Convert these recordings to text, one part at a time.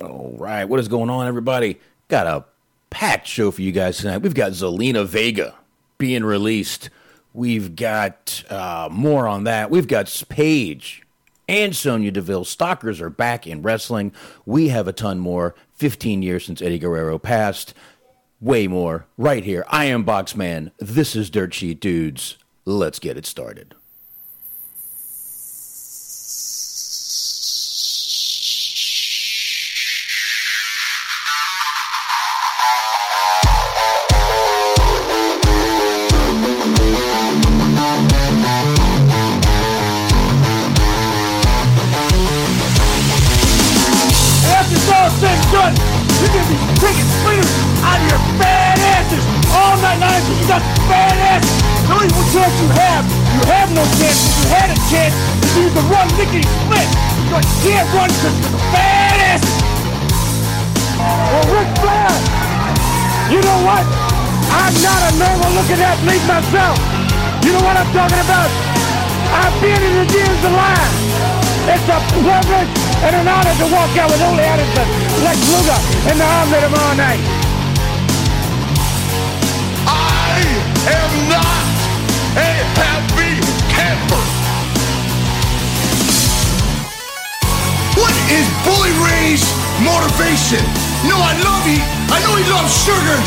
All right, what is going on, everybody? Got a packed show for you guys tonight. We've got Zelina Vega being released. We've got uh, more on that. We've got Paige and Sonya Deville. Stalkers are back in wrestling. We have a ton more. 15 years since Eddie Guerrero passed. Way more right here. I am Boxman. This is Dirt Sheet Dudes. Let's get it started. Taking splinters out of your fat asses all night long because you got fat asses. The only chance you have, you have no chance. If you had a chance, is you can run lickety split. But you can't run because you're fat asses. Well, Ric Flair, you know what? I'm not a normal looking athlete myself. You know what I'm talking about? I've been in the years of line. It's a privilege and an honor to walk out with Ole Anderson, Lex Luger, and the arm tomorrow night. I am not a happy camper. What is Bully Ray's motivation? No, I love he. I know he loves sugar.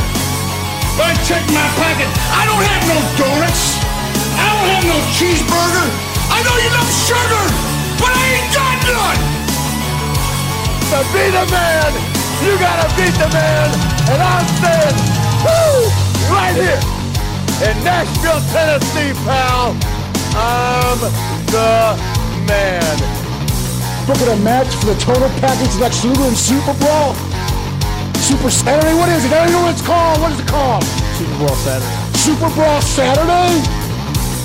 But I check my pocket. I don't have no donuts. I don't have no cheeseburger. I know you love sugar, but I ain't got none. To be the man, you gotta beat the man. And I'm saying, woo, right here in Nashville, Tennessee, pal. I'm the man. Look at a match for the total package Lex Luger and Super Brawl. Super Saturday? What is it? I don't know what it's called. What is it called? Super Bowl Saturday. Super Brawl Saturday?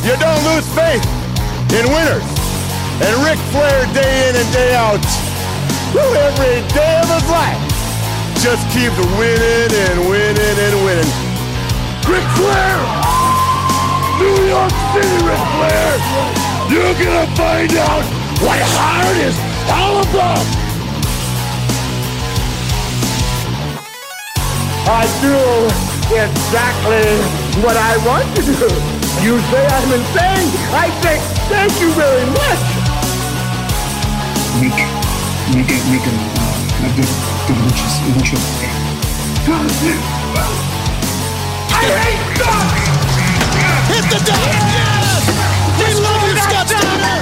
You don't lose faith in winners. And Ric Flair, day in and day out, woo, every day of his life, just keeps winning and winning and winning. Ric Flair! New York City, Ric Flair! You're gonna find out what hard is all about! I do exactly what I want to do. You say I'm insane. I say thank you very much. make make it make a uh, a good good luchas lucha. I hate dogs! Hit the deck! Yes! We love you, Scott Steiner!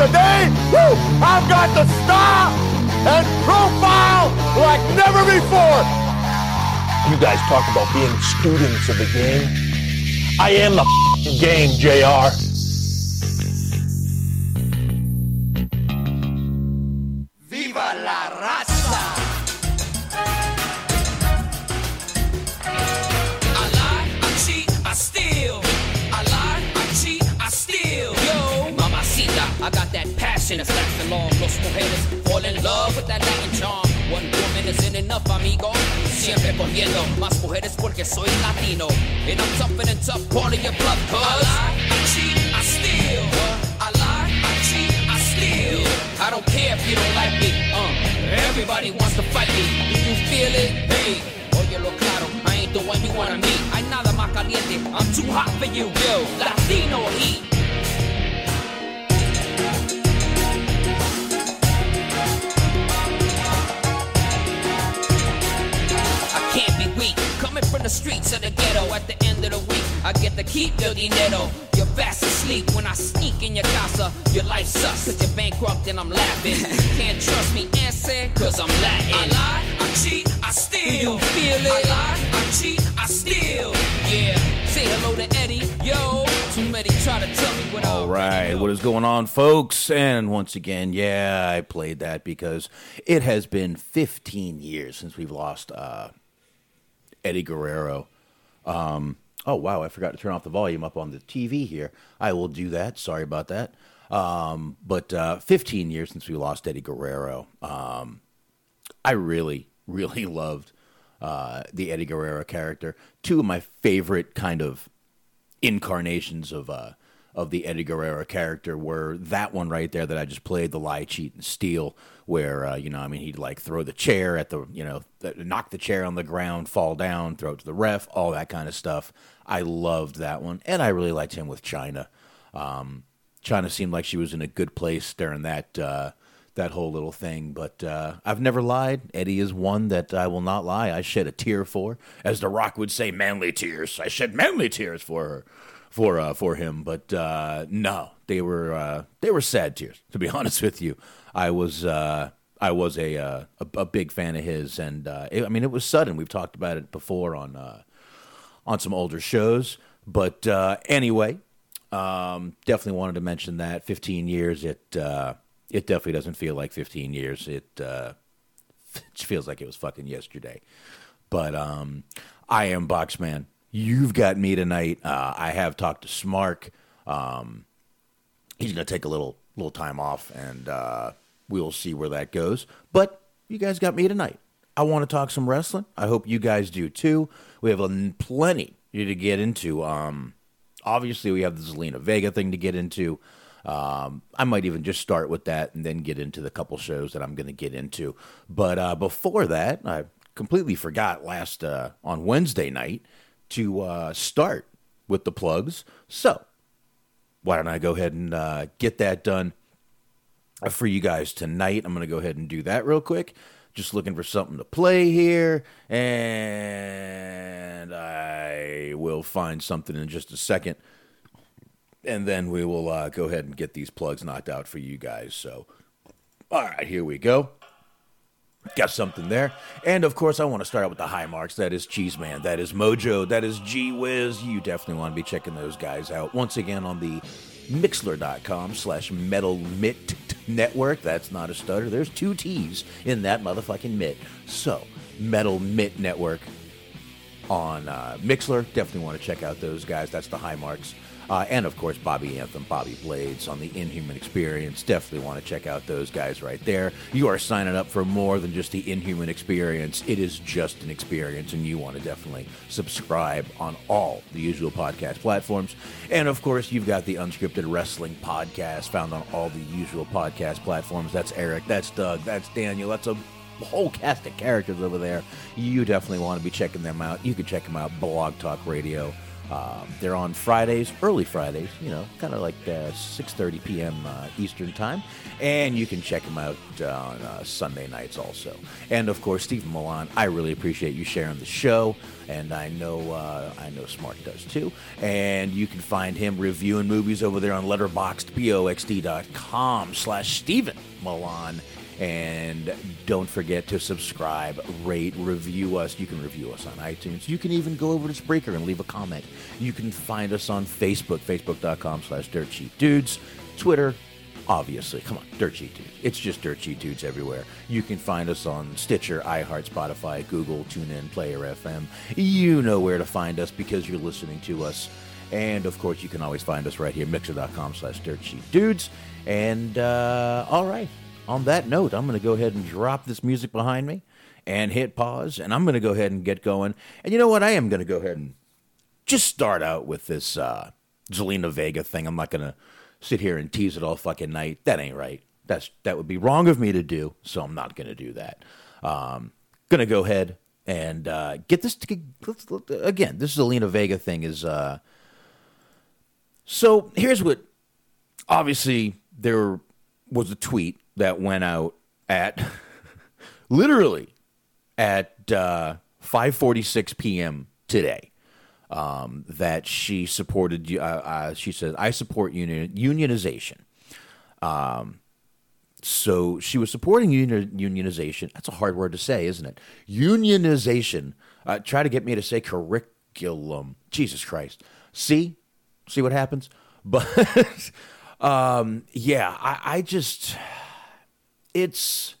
Today, woo, I've got the star and profile like never before. You guys talk about being students of the game. I am the game, JR. Los mujeres fall in love with that Latin charm. One woman isn't enough, amigo. Siempre cogiendo más mujeres porque soy latino. And I'm tough, part of your cuz. I lie, I cheat, I steal. I lie, I cheat, I steal. I don't care if you don't like me. Uh, everybody wants to fight me. Do you feel it? Hey, óyelo claro, I ain't the one you wanna meet. Nada más caliente, I'm too hot for you, yo. Latino heat. Coming from the streets of the ghetto at the end of the week, I get to keep your dinero. You're fast asleep when I sneak in your casa. Your life sucks cause you're bankrupt and I'm laughing. Can't trust me, answer, cause I'm Latin. I lie, I cheat, I steal. You feel it? I lie, I cheat, I steal. Yeah, say hello to Eddie, yo. Too many try to tell me what I All already right, know. what is going on, folks? And once again, yeah, I played that because it has been 15 years since we've lost uh, Eddie Guerrero. Um, oh wow, I forgot to turn off the volume up on the TV here. I will do that. Sorry about that. Um, but uh, 15 years since we lost Eddie Guerrero. Um, I really, really loved uh, the Eddie Guerrero character. Two of my favorite kind of incarnations of uh, of the Eddie Guerrero character were that one right there that I just played, the lie, cheat, and steal, where uh, you know, I mean, he'd like throw the chair at the, you know, th- knock the chair on the ground, fall down, throw it to the ref, all that kind of stuff. I loved that one, and I really liked him with Chyna. Um, Chyna seemed like she was in a good place during that uh, that whole little thing. But uh, I've never lied. Eddie is one that I will not lie. I shed a tear for, as The Rock would say, manly tears. I shed manly tears for her, for uh, for him. But uh, no, they were uh, they were sad tears. To be honest with you, I was. Uh, I was a, uh, a a big fan of his, and uh, it, I mean it was sudden. We've talked about it before on uh, on some older shows, but uh, anyway, um, definitely wanted to mention that 15 years. It uh, it definitely doesn't feel like 15 years. It feels like it was fucking yesterday. But um, I am Boxman. You've got me tonight. I have talked to Smark. Um, he's going to take a little little time off, and uh, we'll see where that goes. But you guys got me tonight. I want to talk some wrestling. I hope you guys do too. We have a, plenty to get into. Um, obviously, we have the Zelina Vega thing to get into. Um, I might even just start with that and then get into the couple shows that I'm going to get into. But uh, before that, I completely forgot last uh, on Wednesday night to uh, start with the plugs. So why don't I go ahead and uh, get that done for you guys tonight? I'm going to go ahead and do that real quick. Just looking for something to play here, and I will find something in just a second and then we will uh, go ahead and get these plugs knocked out for you guys. So, all right, here we go. Got something there. And of course, I want to start out with the high marks. That is Cheeseman. That is Mojo. That is G Wiz. You definitely want to be checking those guys out. Once again, on the Mixer.com slash Metal Mitt Network. That's not a stutter. There's two T's in that motherfucking mitt. So, Metal Mitt Network on uh, Mixer. Definitely want to check out those guys. That's the high marks. Uh, and of course, Bobby Anthem, Bobby Blades on the Inhuman Experience. Definitely want to check out those guys right there. You are signing up for more than just the Inhuman Experience. It is just an experience, and you want to definitely subscribe on all the usual podcast platforms. And of course, you've got the Unscripted Wrestling Podcast found on all the usual podcast platforms. That's Eric, that's Doug, that's Daniel, that's a whole cast of characters over there. You definitely want to be checking them out. You can check them out, Blog Talk Radio. Um, they're on Fridays, early Fridays, you know, kind of like uh, 6.30 p.m. Uh, Eastern Time. And you can check them out uh, on uh, Sunday nights also. And, of course, Stephen Milan, I really appreciate you sharing the show. And I know uh, I know Smart does too. And you can find him reviewing movies over there on letterboxd, B-O-X-D.com slash Stephen Milan. And don't forget to subscribe, rate, review us. You can review us on iTunes. You can even go over to Spreaker and leave a comment. You can find us on Facebook, facebook.com slash Dirt Cheap Dudes. Twitter, obviously. Come on, Dirt Cheap Dudes. It's just Dirt Cheap Dudes everywhere. You can find us on Stitcher, iHeart, Spotify, Google, TuneIn, Player FM. You know where to find us because you're listening to us. And of course, you can always find us right here, mixer.com slash Dirt Cheap Dudes. And uh, all right on that note, I'm going to go ahead and drop this music behind me and hit pause, and I'm going to go ahead and get going. And you know what? I am going to go ahead and just start out with this uh, Zelina Vega thing. I'm not going to sit here and tease it all fucking night. That ain't right. That's that would be wrong of me to do. So I'm not going to do that. Um, going to go ahead and uh, get this to, let's, let's, again. This Zelina Vega thing is. Uh, so here's what. Obviously, there was a tweet that went out at literally at uh, 5:46 p.m. today. Um, that she supported. Uh, uh, she said, "I support union, unionization." Um, so she was supporting union, unionization. That's a hard word to say, isn't it? Unionization. Uh, try to get me to say curriculum. Jesus Christ. See, see what happens. But um, yeah, I, I just it's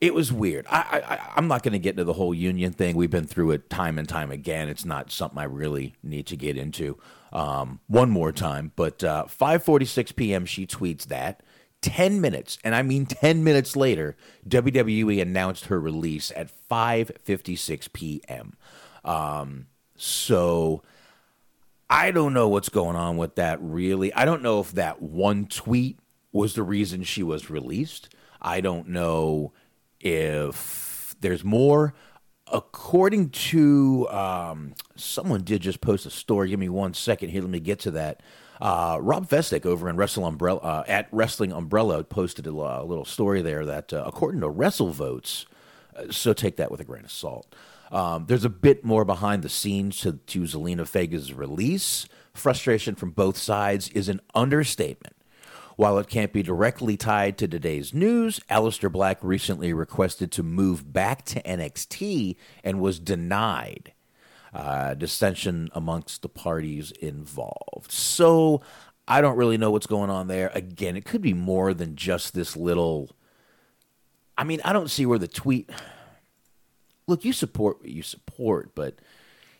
it was weird. I, I I'm not going to get into the whole union thing. We've been through it time and time again. It's not something I really need to get into um, one more time. But uh, 5:46 p.m. she tweets that. 10 minutes, and I mean 10 minutes later, WWE announced her release at 5:56 p.m. Um, so I don't know what's going on with that really. I don't know if that one tweet was the reason she was released. I don't know if there's more. According to um, someone did just post a story. Give me one second here. Let me get to that. Uh, Rob Festick over in Wrestling Umbrella uh, at Wrestling Umbrella posted a, a little story there that uh, according to Wrestle Votes, uh, so take that with a grain of salt. Um, there's a bit more behind the scenes to, to Zelina Vega's release. Frustration from both sides is an understatement. While it can't be directly tied to today's news, Aleister Black recently requested to move back to NXT and was denied. Uh, dissension amongst the parties involved. So I don't really know what's going on there. Again, it could be more than just this little. I mean, I don't see where the tweet. Look, you support what you support, but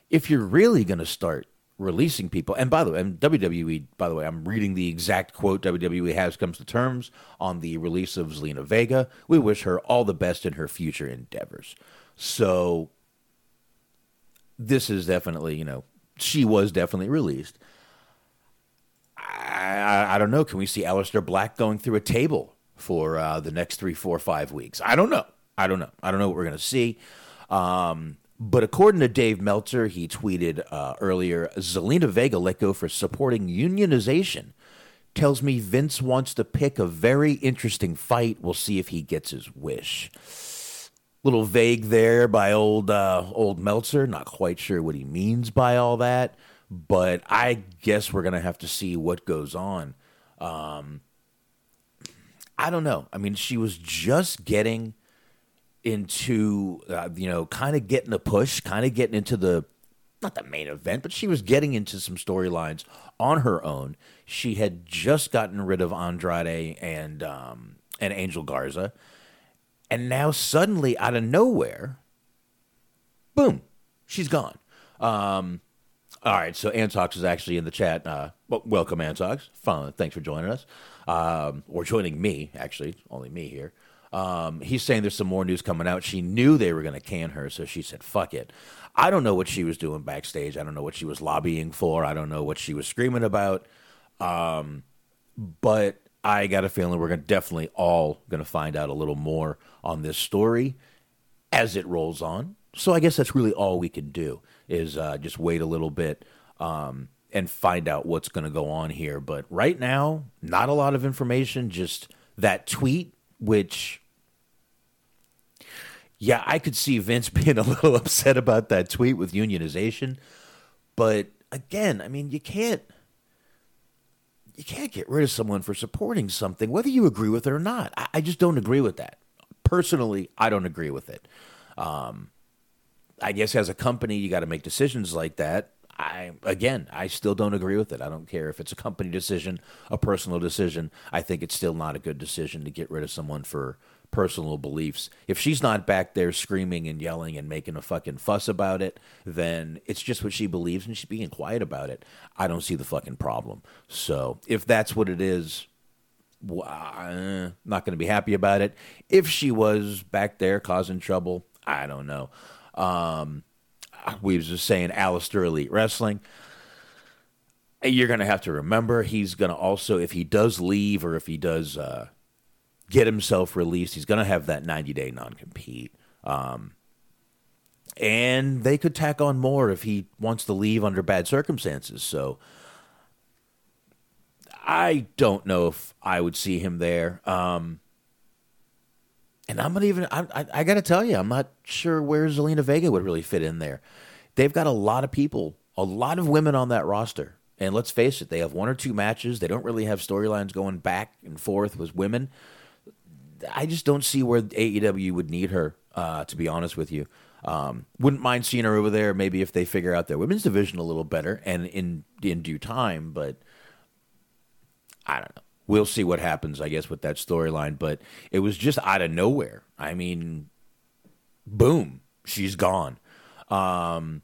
if you're really going to start releasing people. And by the way, and WWE, by the way, I'm reading the exact quote WWE has comes to terms on the release of Zelina Vega. We wish her all the best in her future endeavors. So this is definitely, you know, she was definitely released. I, I, I don't know. Can we see Aleister Black going through a table for uh, the next three, four, five weeks? I don't know. I don't know. I don't know what we're going to see. Um, but according to Dave Meltzer, he tweeted uh, earlier Zelina Vega let go for supporting unionization. Tells me Vince wants to pick a very interesting fight. We'll see if he gets his wish. Little vague there by old uh, old Meltzer. Not quite sure what he means by all that, but I guess we're gonna have to see what goes on. Um, I don't know. I mean, she was just getting into uh, you know kind of getting a push, kind of getting into the not the main event, but she was getting into some storylines on her own. She had just gotten rid of Andrade and um, and Angel Garza, and now suddenly out of nowhere, boom, she's gone. Um, all right, so Antox is actually in the chat. Uh, well, welcome, Antox. Fun, thanks for joining us, um, or joining me. Actually, only me here. Um, he's saying there's some more news coming out. She knew they were going to can her, so she said, fuck it. I don't know what she was doing backstage. I don't know what she was lobbying for. I don't know what she was screaming about. Um, but I got a feeling we're gonna definitely all going to find out a little more on this story as it rolls on. So I guess that's really all we can do is uh, just wait a little bit um, and find out what's going to go on here. But right now, not a lot of information. Just that tweet, which yeah, I could see Vince being a little upset about that tweet with unionization, but again, I mean, you can't you can't get rid of someone for supporting something, whether you agree with it or not. I, I just don't agree with that. Personally, I don't agree with it. Um, I guess as a company, you got to make decisions like that. I again, I still don't agree with it. I don't care if it's a company decision, a personal decision. I think it's still not a good decision to get rid of someone for personal beliefs. If she's not back there screaming and yelling and making a fucking fuss about it, then it's just what she believes and she's being quiet about it. I don't see the fucking problem. So if that's what it is, well, uh, not going to be happy about it. If she was back there causing trouble, I don't know. Um, we was just saying Aleister Elite Wrestling. You're going to have to remember he's going to also, if he does leave or if he does uh, get himself released. He's going to have that 90 day non compete. Um, and they could tack on more if he wants to leave under bad circumstances. So I don't know if I would see him there. Um, and I'm not even, I, I, I got to tell you, I'm not sure where Zelina Vega would really fit in there. They've got a lot of people, a lot of women on that roster. And let's face it, they have one or two matches. They don't really have storylines going back and forth with women. I just don't see where AEW would need her. Uh, to be honest with you, um, wouldn't mind seeing her over there. Maybe if they figure out their women's division a little better and in in due time. But I don't know. We'll see what happens. I guess with that storyline. But it was just out of nowhere. I mean, boom, she's gone. Um,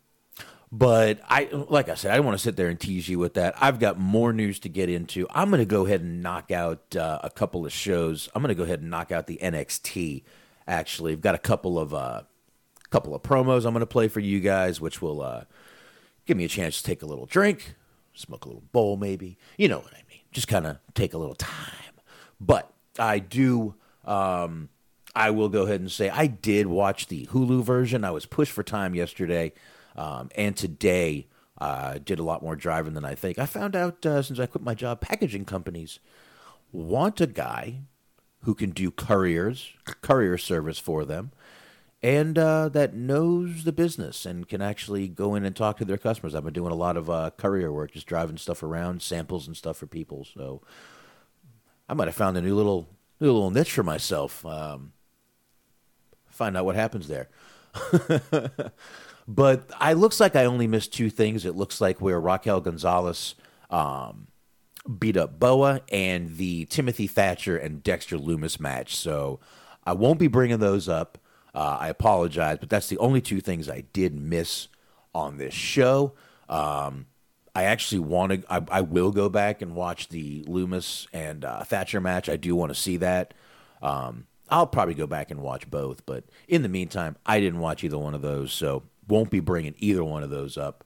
but I, like I said, I don't want to sit there and tease you with that. I've got more news to get into. I'm going to go ahead and knock out uh, a couple of shows. I'm going to go ahead and knock out the NXT. Actually, I've got a couple of uh, couple of promos I'm going to play for you guys, which will uh, give me a chance to take a little drink, smoke a little bowl, maybe. You know what I mean? Just kind of take a little time. But I do. Um, I will go ahead and say I did watch the Hulu version. I was pushed for time yesterday, um, and today uh, did a lot more driving than I think. I found out uh, since I quit my job, packaging companies want a guy who can do couriers, courier service for them, and uh, that knows the business and can actually go in and talk to their customers. I've been doing a lot of uh, courier work, just driving stuff around, samples and stuff for people. So I might have found a new little new little niche for myself. Um, find out what happens there. but I looks like I only missed two things. It looks like where Raquel Gonzalez um, beat up Boa and the Timothy Thatcher and Dexter Lumis match. So I won't be bringing those up. Uh, I apologize, but that's the only two things I did miss on this show. Um, I actually want to. I, I, will go back and watch the Lumis and uh, Thatcher match. I do want to see that. Um, I'll probably go back and watch both, but in the meantime, I didn't watch either one of those, so won't be bringing either one of those up.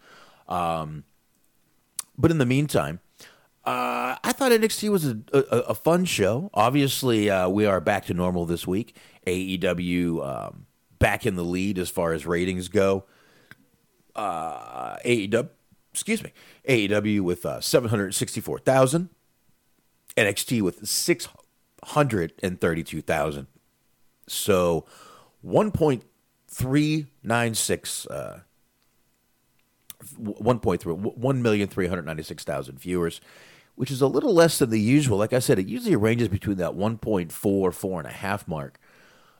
Um, but in the meantime, uh, I thought NXT was a, a, a fun show. Obviously, uh, we are back to normal this week. AEW um, back in the lead as far as ratings go. Uh, AEW, excuse me, AEW with uh, seven hundred sixty-four thousand. NXT with six hundred and thirty-two thousand. So, one point three nine six. Uh, 1.3 1,396,000 viewers which is a little less than the usual. Like I said, it usually ranges between that 1.4, four and a half mark.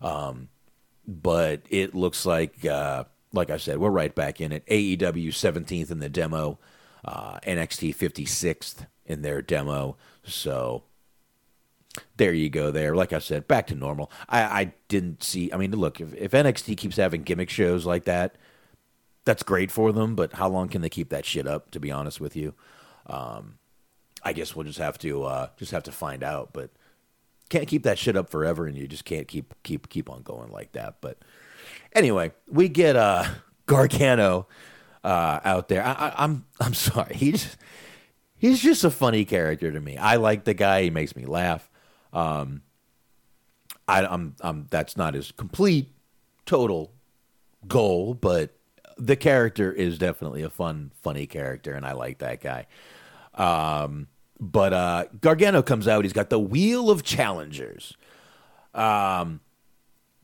Um, but it looks like, uh, like I said, we're right back in it. AEW 17th in the demo, uh, NXT 56th in their demo. So there you go there. Like I said, back to normal. I, I didn't see, I mean, look, if, if NXT keeps having gimmick shows like that, that's great for them, but how long can they keep that shit up, to be honest with you? Um, I guess we'll just have to uh, just have to find out. But can't keep that shit up forever, and you just can't keep keep keep on going like that. But anyway, we get uh, Gargano uh, out there. I, I, I'm I'm sorry. He's he's just a funny character to me. I like the guy. He makes me laugh. Um, I, I'm I'm that's not his complete total goal, but the character is definitely a fun, funny character, and I like that guy. Um, but uh, Gargano comes out. He's got the Wheel of Challengers. Um,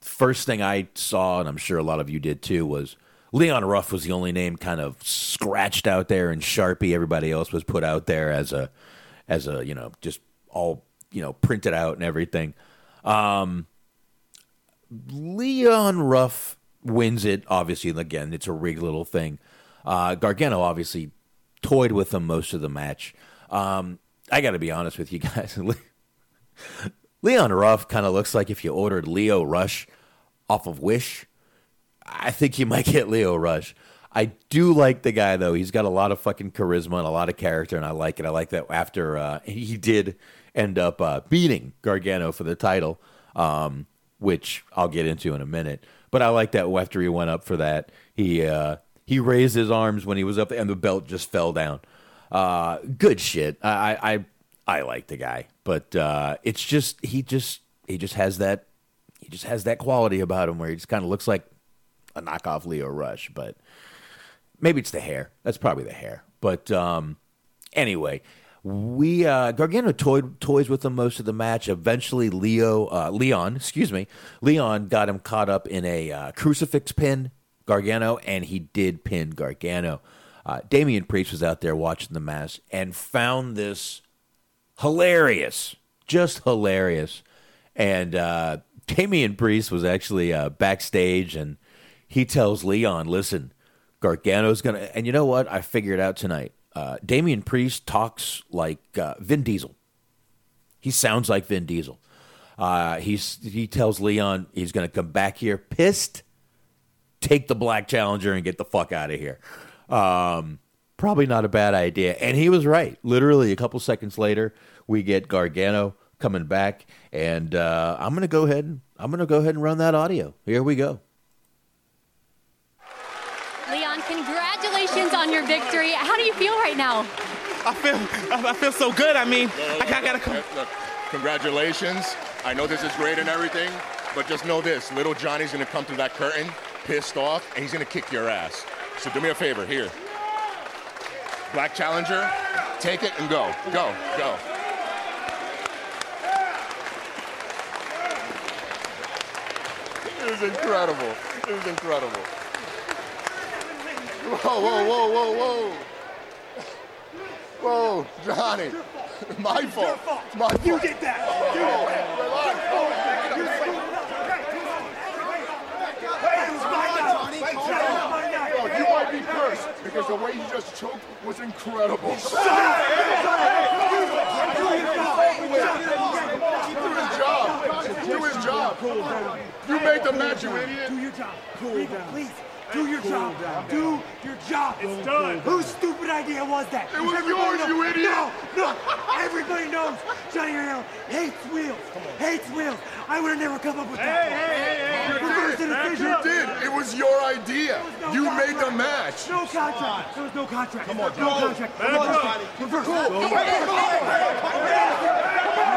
first thing I saw, and I'm sure a lot of you did too, was Leon Ruff was the only name kind of scratched out there in Sharpie. Everybody else was put out there as a, as a you know, just all you know, printed out and everything. Um, Leon Ruff wins it. Obviously, again, it's a rigged little thing. Uh, Gargano obviously toyed with him most of the match. Um, I got to be honest with you guys. Leon Ruff kind of looks like if you ordered Lio Rush off of Wish. I think you might get Lio Rush. I do like the guy though. He's got a lot of fucking charisma and a lot of character, and I like it. I like that after uh, he did end up uh, beating Gargano for the title, um, which I'll get into in a minute. But I like that after he went up for that, he uh, he raised his arms when he was up there, and the belt just fell down. Uh, good shit. I, I I like the guy, but uh, it's just he just he just has that he just has that quality about him where he just kind of looks like a knockoff Lio Rush, but maybe it's the hair. That's probably the hair. But um, anyway, we uh, Gargano toyed toys with him most of the match. Eventually, Leo uh, Leon, excuse me, Leon got him caught up in a uh, crucifix pin, Gargano, and he did pin Gargano. Uh, Damian Priest was out there watching the match and found this hilarious, just hilarious. And uh, Damian Priest was actually uh, backstage, and he tells Leon, "Listen, Gargano's gonna." And you know what? I figured out tonight. Uh, Damian Priest talks like uh, Vin Diesel. He sounds like Vin Diesel. Uh, he's he tells Leon he's going to come back here pissed, take the black challenger, and get the fuck out of here. Um, probably not a bad idea. And he was right. Literally, a couple seconds later, we get Gargano coming back, and uh, I'm gonna go ahead and I'm gonna go ahead and run that audio. Here we go. Leon, congratulations on your victory. How do you feel right now? I feel I I feel so good. I mean, I got- gotta come. Look, congratulations. I know this is great and everything, but just know this: little Johnny's gonna come through that curtain, pissed off, and he's gonna kick your ass. So do me a favor, here. Black Challenger, take it and go, go, go. It was incredible. It was incredible. Whoa, whoa, whoa, whoa, whoa. Whoa, Johnny. My fault. fault. My fault. You did that. You did that. Hey, it was my night. It was my night. Bro, you might be cursed because the way you just choked was incredible. Shut up! Do his job. Do his job. You made the match, you idiot. Do your job. Cool down. Please, do your job. Do your job. It's done. Whose stupid idea was that? It was yours, knows- you idiot. No, no. Everybody knows Johnny Gargano hates wheels. Hates wheels. I would have never come up with that. You Reverse did. decision. You did. It was your idea. No You contract. made the match. No contract. There was no contract. Come on, Joe. No contract. Come on, Johnny. Reverse. Cool. Reverse. You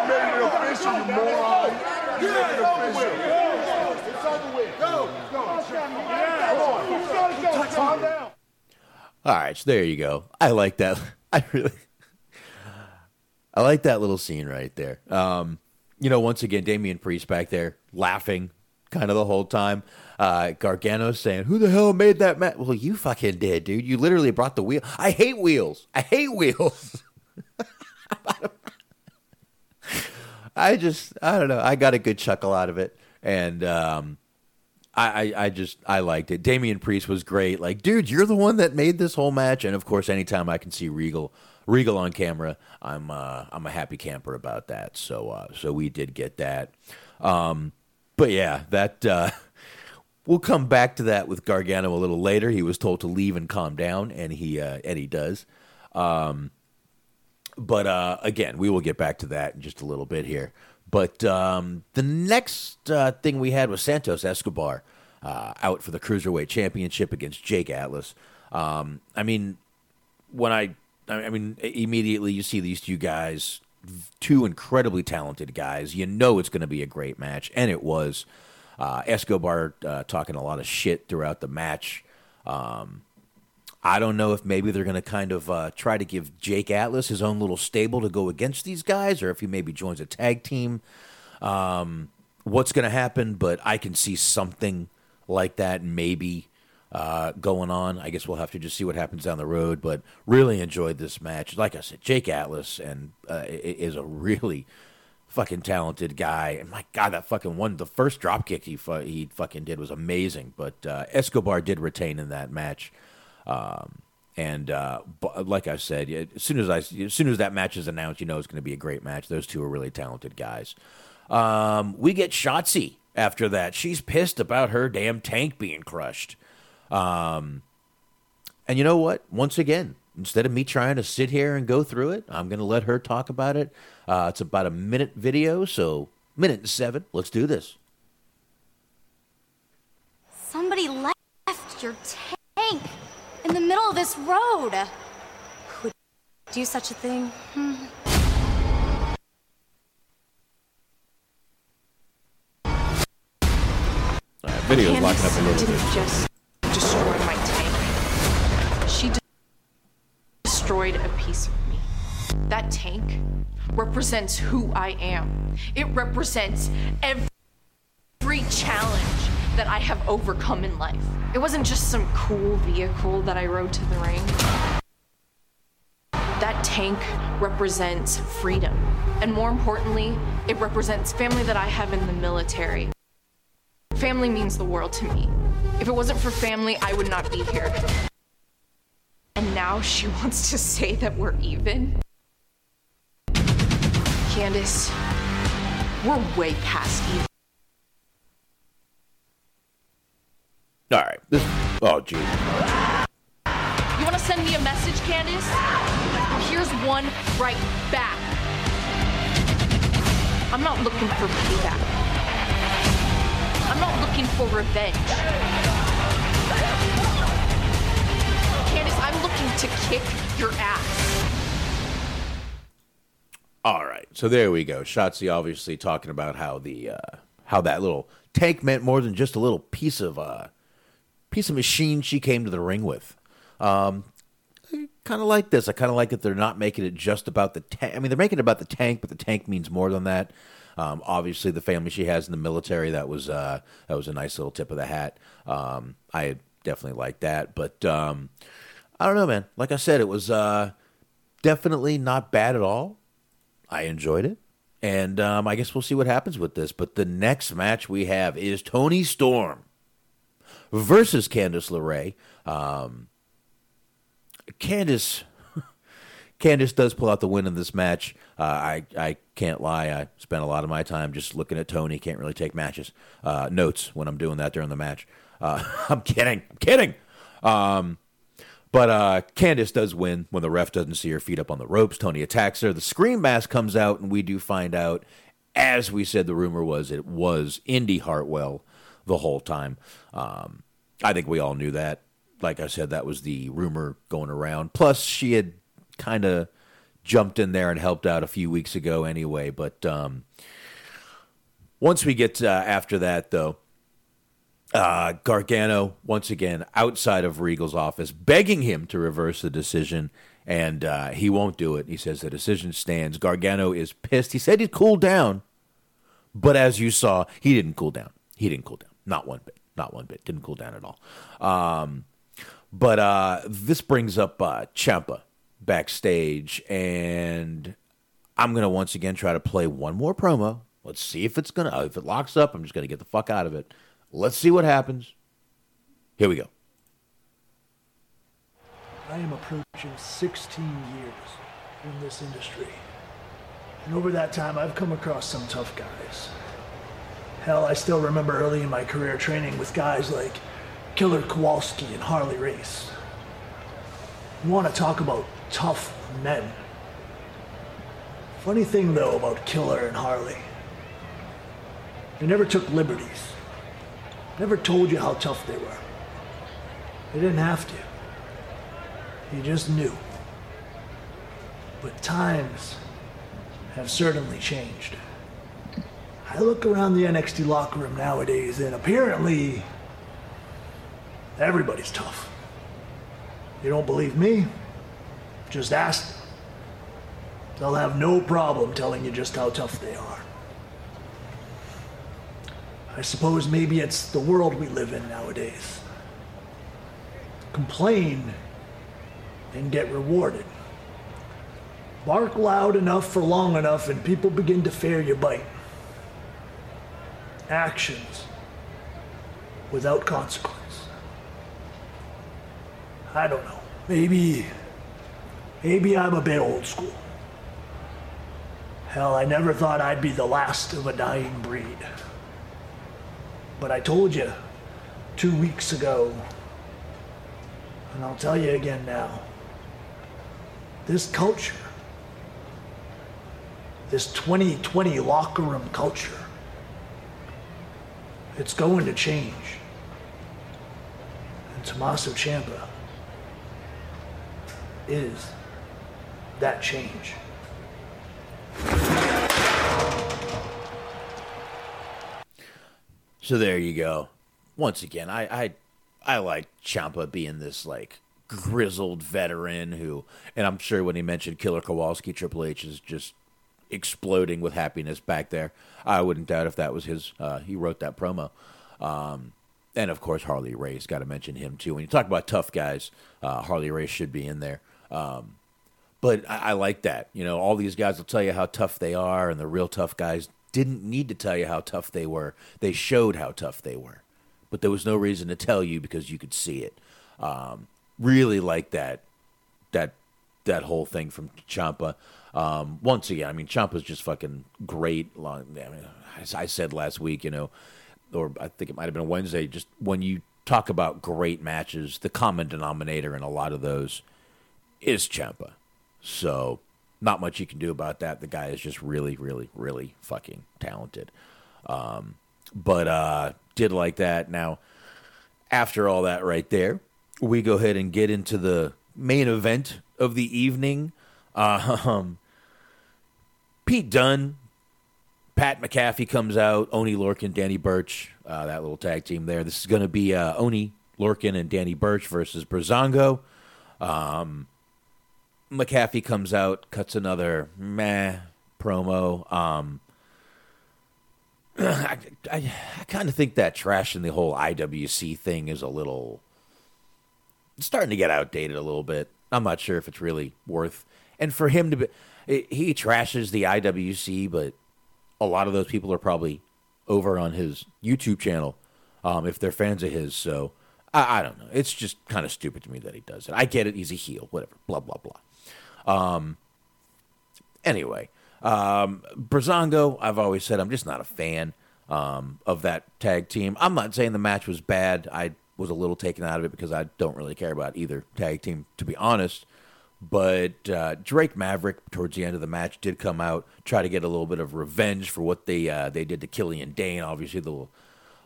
made it official, you moron. You made it official. It's over with. Go. Calm down. All right, so there you go. I like that. I really, I like that little scene right there. Um, you know, once again, Damian Priest back there laughing, kind of the whole time. Uh, Gargano saying, "Who the hell made that match?" Well, you fucking did, dude. You literally brought the wheel. I hate wheels. I hate wheels. I just, I don't know. I got a good chuckle out of it, and um, I, I, I just I liked it. Damian Priest was great. Like, dude, you're the one that made this whole match. And of course, anytime I can see Regal, Regal on camera, I'm uh, I'm a happy camper about that. So uh, so we did get that. Um, but yeah, that uh, we'll come back to that with Gargano a little later. He was told to leave and calm down, and he uh, and he does. Um, but uh, again, we will get back to that in just a little bit here. But um, the next uh, thing we had was Santos Escobar uh, out for the Cruiserweight Championship against Jake Atlas. Um, I mean, when I, I mean, immediately you see these two guys, two incredibly talented guys. You know it's going to be a great match, and it was. Uh, Escobar uh, talking a lot of shit throughout the match. Um, I don't know if maybe they're going to kind of uh, try to give Jake Atlas his own little stable to go against these guys, or if he maybe joins a tag team. Um, what's going to happen? But I can see something like that maybe uh, going on. I guess we'll have to just see what happens down the road. But really enjoyed this match. Like I said, Jake Atlas and uh, is a really fucking talented guy. And my God, that fucking one, the first drop kick he fu- he fucking did was amazing. But uh, Escobar did retain in that match. Um, and uh, bu- like I said, as soon as I as soon as that match is announced, you know it's going to be a great match. Those two are really talented guys. Um, we get Shotzi after that. She's pissed about her damn tank being crushed. Um, and you know what? Once again, instead of me trying to sit here and go through it, I'm going to let her talk about it. Uh, it's about a minute video, so minute and seven. Let's do this. Somebody left your tank in the middle of this road. Who would do such a thing? Hmm. Right, video's locking up a little didn't bit. just destroy my tank. She de- destroyed a piece of me. That tank represents who I am. It represents every challenge that I have overcome in life. It wasn't just some cool vehicle that I rode to the ring. That tank represents freedom. And more importantly, it represents family that I have in the military. Family means the world to me. If it wasn't for family, I would not be here. And now she wants to say that we're even? Candice, we're way past even. All right. This. Oh, geez. You want to send me a message, Candice? Here's one right back. I'm not looking for payback. I'm not looking for revenge. Candice, I'm looking to kick your ass. All right, so there we go. Shotzi obviously talking about how the uh, how that little tank meant more than just a little piece of uh, piece of machine she came to the ring with. Um, kind of like this. I kind of like that they're not making it just about the tank. I mean, they're making it about the tank, but the tank means more than that. Um, obviously, the family she has in the military that was uh, that was a nice little tip of the hat. Um, I definitely like that, but um, I don't know, man. Like I said, it was uh, definitely not bad at all. I enjoyed it. And um, I guess we'll see what happens with this. But the next match we have is Toni Storm versus Candice LeRae. Um, Candice, Candice does pull out the win in this match. Uh, I I can't lie. I spent a lot of my time just looking at Toni. Can't really take matches uh, notes when I'm doing that during the match. Uh, I'm kidding. I'm kidding. Um, but uh, Candice does win when the ref doesn't see her feet up on the ropes. Toni attacks her. The scream mask comes out, and we do find out, as we said, the rumor was it was Indi Hartwell the whole time. Um, I think we all knew that. Like I said, that was the rumor going around. Plus, she had kind of jumped in there and helped out a few weeks ago anyway. But um, once we get uh, after that, though, uh, Gargano, once again, outside of Regal's office, begging him to reverse the decision, and uh, he won't do it. He says the decision stands. Gargano is pissed. He said he'd cool down, but as you saw, he didn't cool down. He didn't cool down. Not one bit. Not one bit. Didn't cool down at all. Um, but uh, this brings up uh, Ciampa backstage, and I'm to once again try to play one more promo. Let's see if it's to, if it locks up, I'm just to get the fuck out of it. Let's see what happens. Here we go. I am approaching 16 years in this industry. And over that time, I've come across some tough guys. Hell, I still remember early in my career training with guys like Killer Kowalski and Harley Race. You want to talk about tough men. Funny thing though about Killer and Harley. They never took liberties. Never told you how tough they were. They didn't have to. You just knew. But times have certainly changed. I look around the NXT locker room nowadays, and apparently everybody's tough. You don't believe me? Just ask them. They'll have no problem telling you just how tough they are. I suppose maybe it's the world we live in nowadays. Complain and get rewarded. Bark loud enough for long enough, and people begin to fear your bite. Actions without consequence. I don't know. Maybe. Maybe I'm a bit old school. Hell, I never thought I'd be the last of a dying breed. But I told you two weeks ago, and I'll tell you again now this culture, this 2020 locker room culture, it's going to change. And Tommaso Ciampa is that change. So there you go. Once again, I I, I like Ciampa being this like grizzled veteran who, and I'm sure when he mentioned Killer Kowalski, Triple H is just exploding with happiness back there. I wouldn't doubt if that was his. Uh, he wrote that promo. Um, and of course, Harley Race. Got to mention him too. When you talk about tough guys, uh, Harley Race should be in there. Um, but I, I like that. You know, all these guys will tell you how tough they are, and the real tough guys didn't need to tell you how tough they were. They showed how tough they were, but there was no reason to tell you because you could see it. Um, really like that that that whole thing from Ciampa. Um, once again, I mean, Ciampa's just fucking great. Long, I mean, as I said last week, you know, or I think it might have been Wednesday. Just when you talk about great matches, the common denominator in a lot of those is Ciampa. So not much you can do about that. The guy is just really, really, really fucking talented. Um, but uh, did like that. Now, after all that right there, we go ahead and get into the main event of the evening. Uh, um, Pete Dunne, Pat McAfee comes out, Oni Lorcan, Danny Burch, uh, that little tag team there. This is going to be uh, Oni Lorcan and Danny Burch versus Breezango. Um, McAfee comes out, cuts another meh promo. Um, I, I, I kind of think that trash in the whole IWC thing is a little starting to get outdated a little bit. I'm not sure if it's really worth. And for him to be, he trashes the IWC, but a lot of those people are probably over on his YouTube channel um, if they're fans of his. So I, I don't know. It's just kind of stupid to me that he does it. I get it. He's a heel. Whatever. Blah blah blah. Um. Anyway, um, Breezango. I've always said I'm just not a fan um, of that tag team. I'm not saying the match was bad. I was a little taken out of it because I don't really care about either tag team, to be honest. But uh, Drake Maverick, towards the end of the match, did come out try to get a little bit of revenge for what they uh, they did to Killian Dain. Obviously, the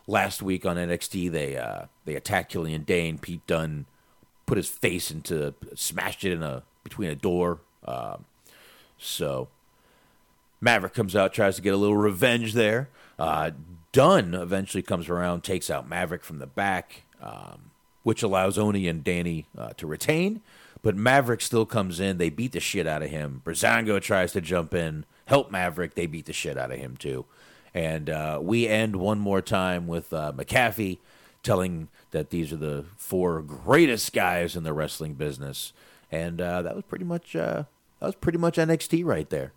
last week on NXT, they uh, they attacked Killian Dain. Pete Dunne put his face into, smashed it in a between a door. Um, so Maverick comes out, tries to get a little revenge there. Uh, Dunne eventually comes around, takes out Maverick from the back, um, which allows Oni and Danny uh, to retain. But Maverick still comes in. They beat the shit out of him. Breezango tries to jump in, help Maverick. They beat the shit out of him too. And uh, we end one more time with uh, McAfee telling that these are the four greatest guys in the wrestling business. And uh, that was pretty much uh, that was pretty much NXT right there.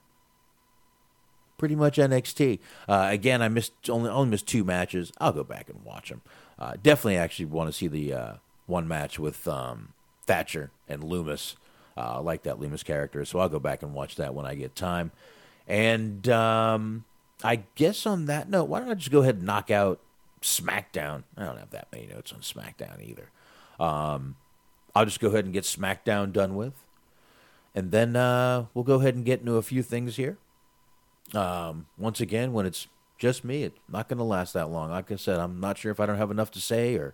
Pretty much NXT. Uh, again, I missed only only missed two matches. I'll go back and watch them. Uh, definitely, actually want to see the one match with um, Thatcher and Lumis. Uh, I like that Lumis character, so I'll go back and watch that when I get time. And um, I guess on that note, why don't I just go ahead and knock out SmackDown? I don't have that many notes on SmackDown either. Um, I'll just go ahead and get SmackDown done with, and then uh, we'll go ahead and get into a few things here. Um, once again, when it's just me, it's not going to last that long. Like I said, I'm not sure if I don't have enough to say or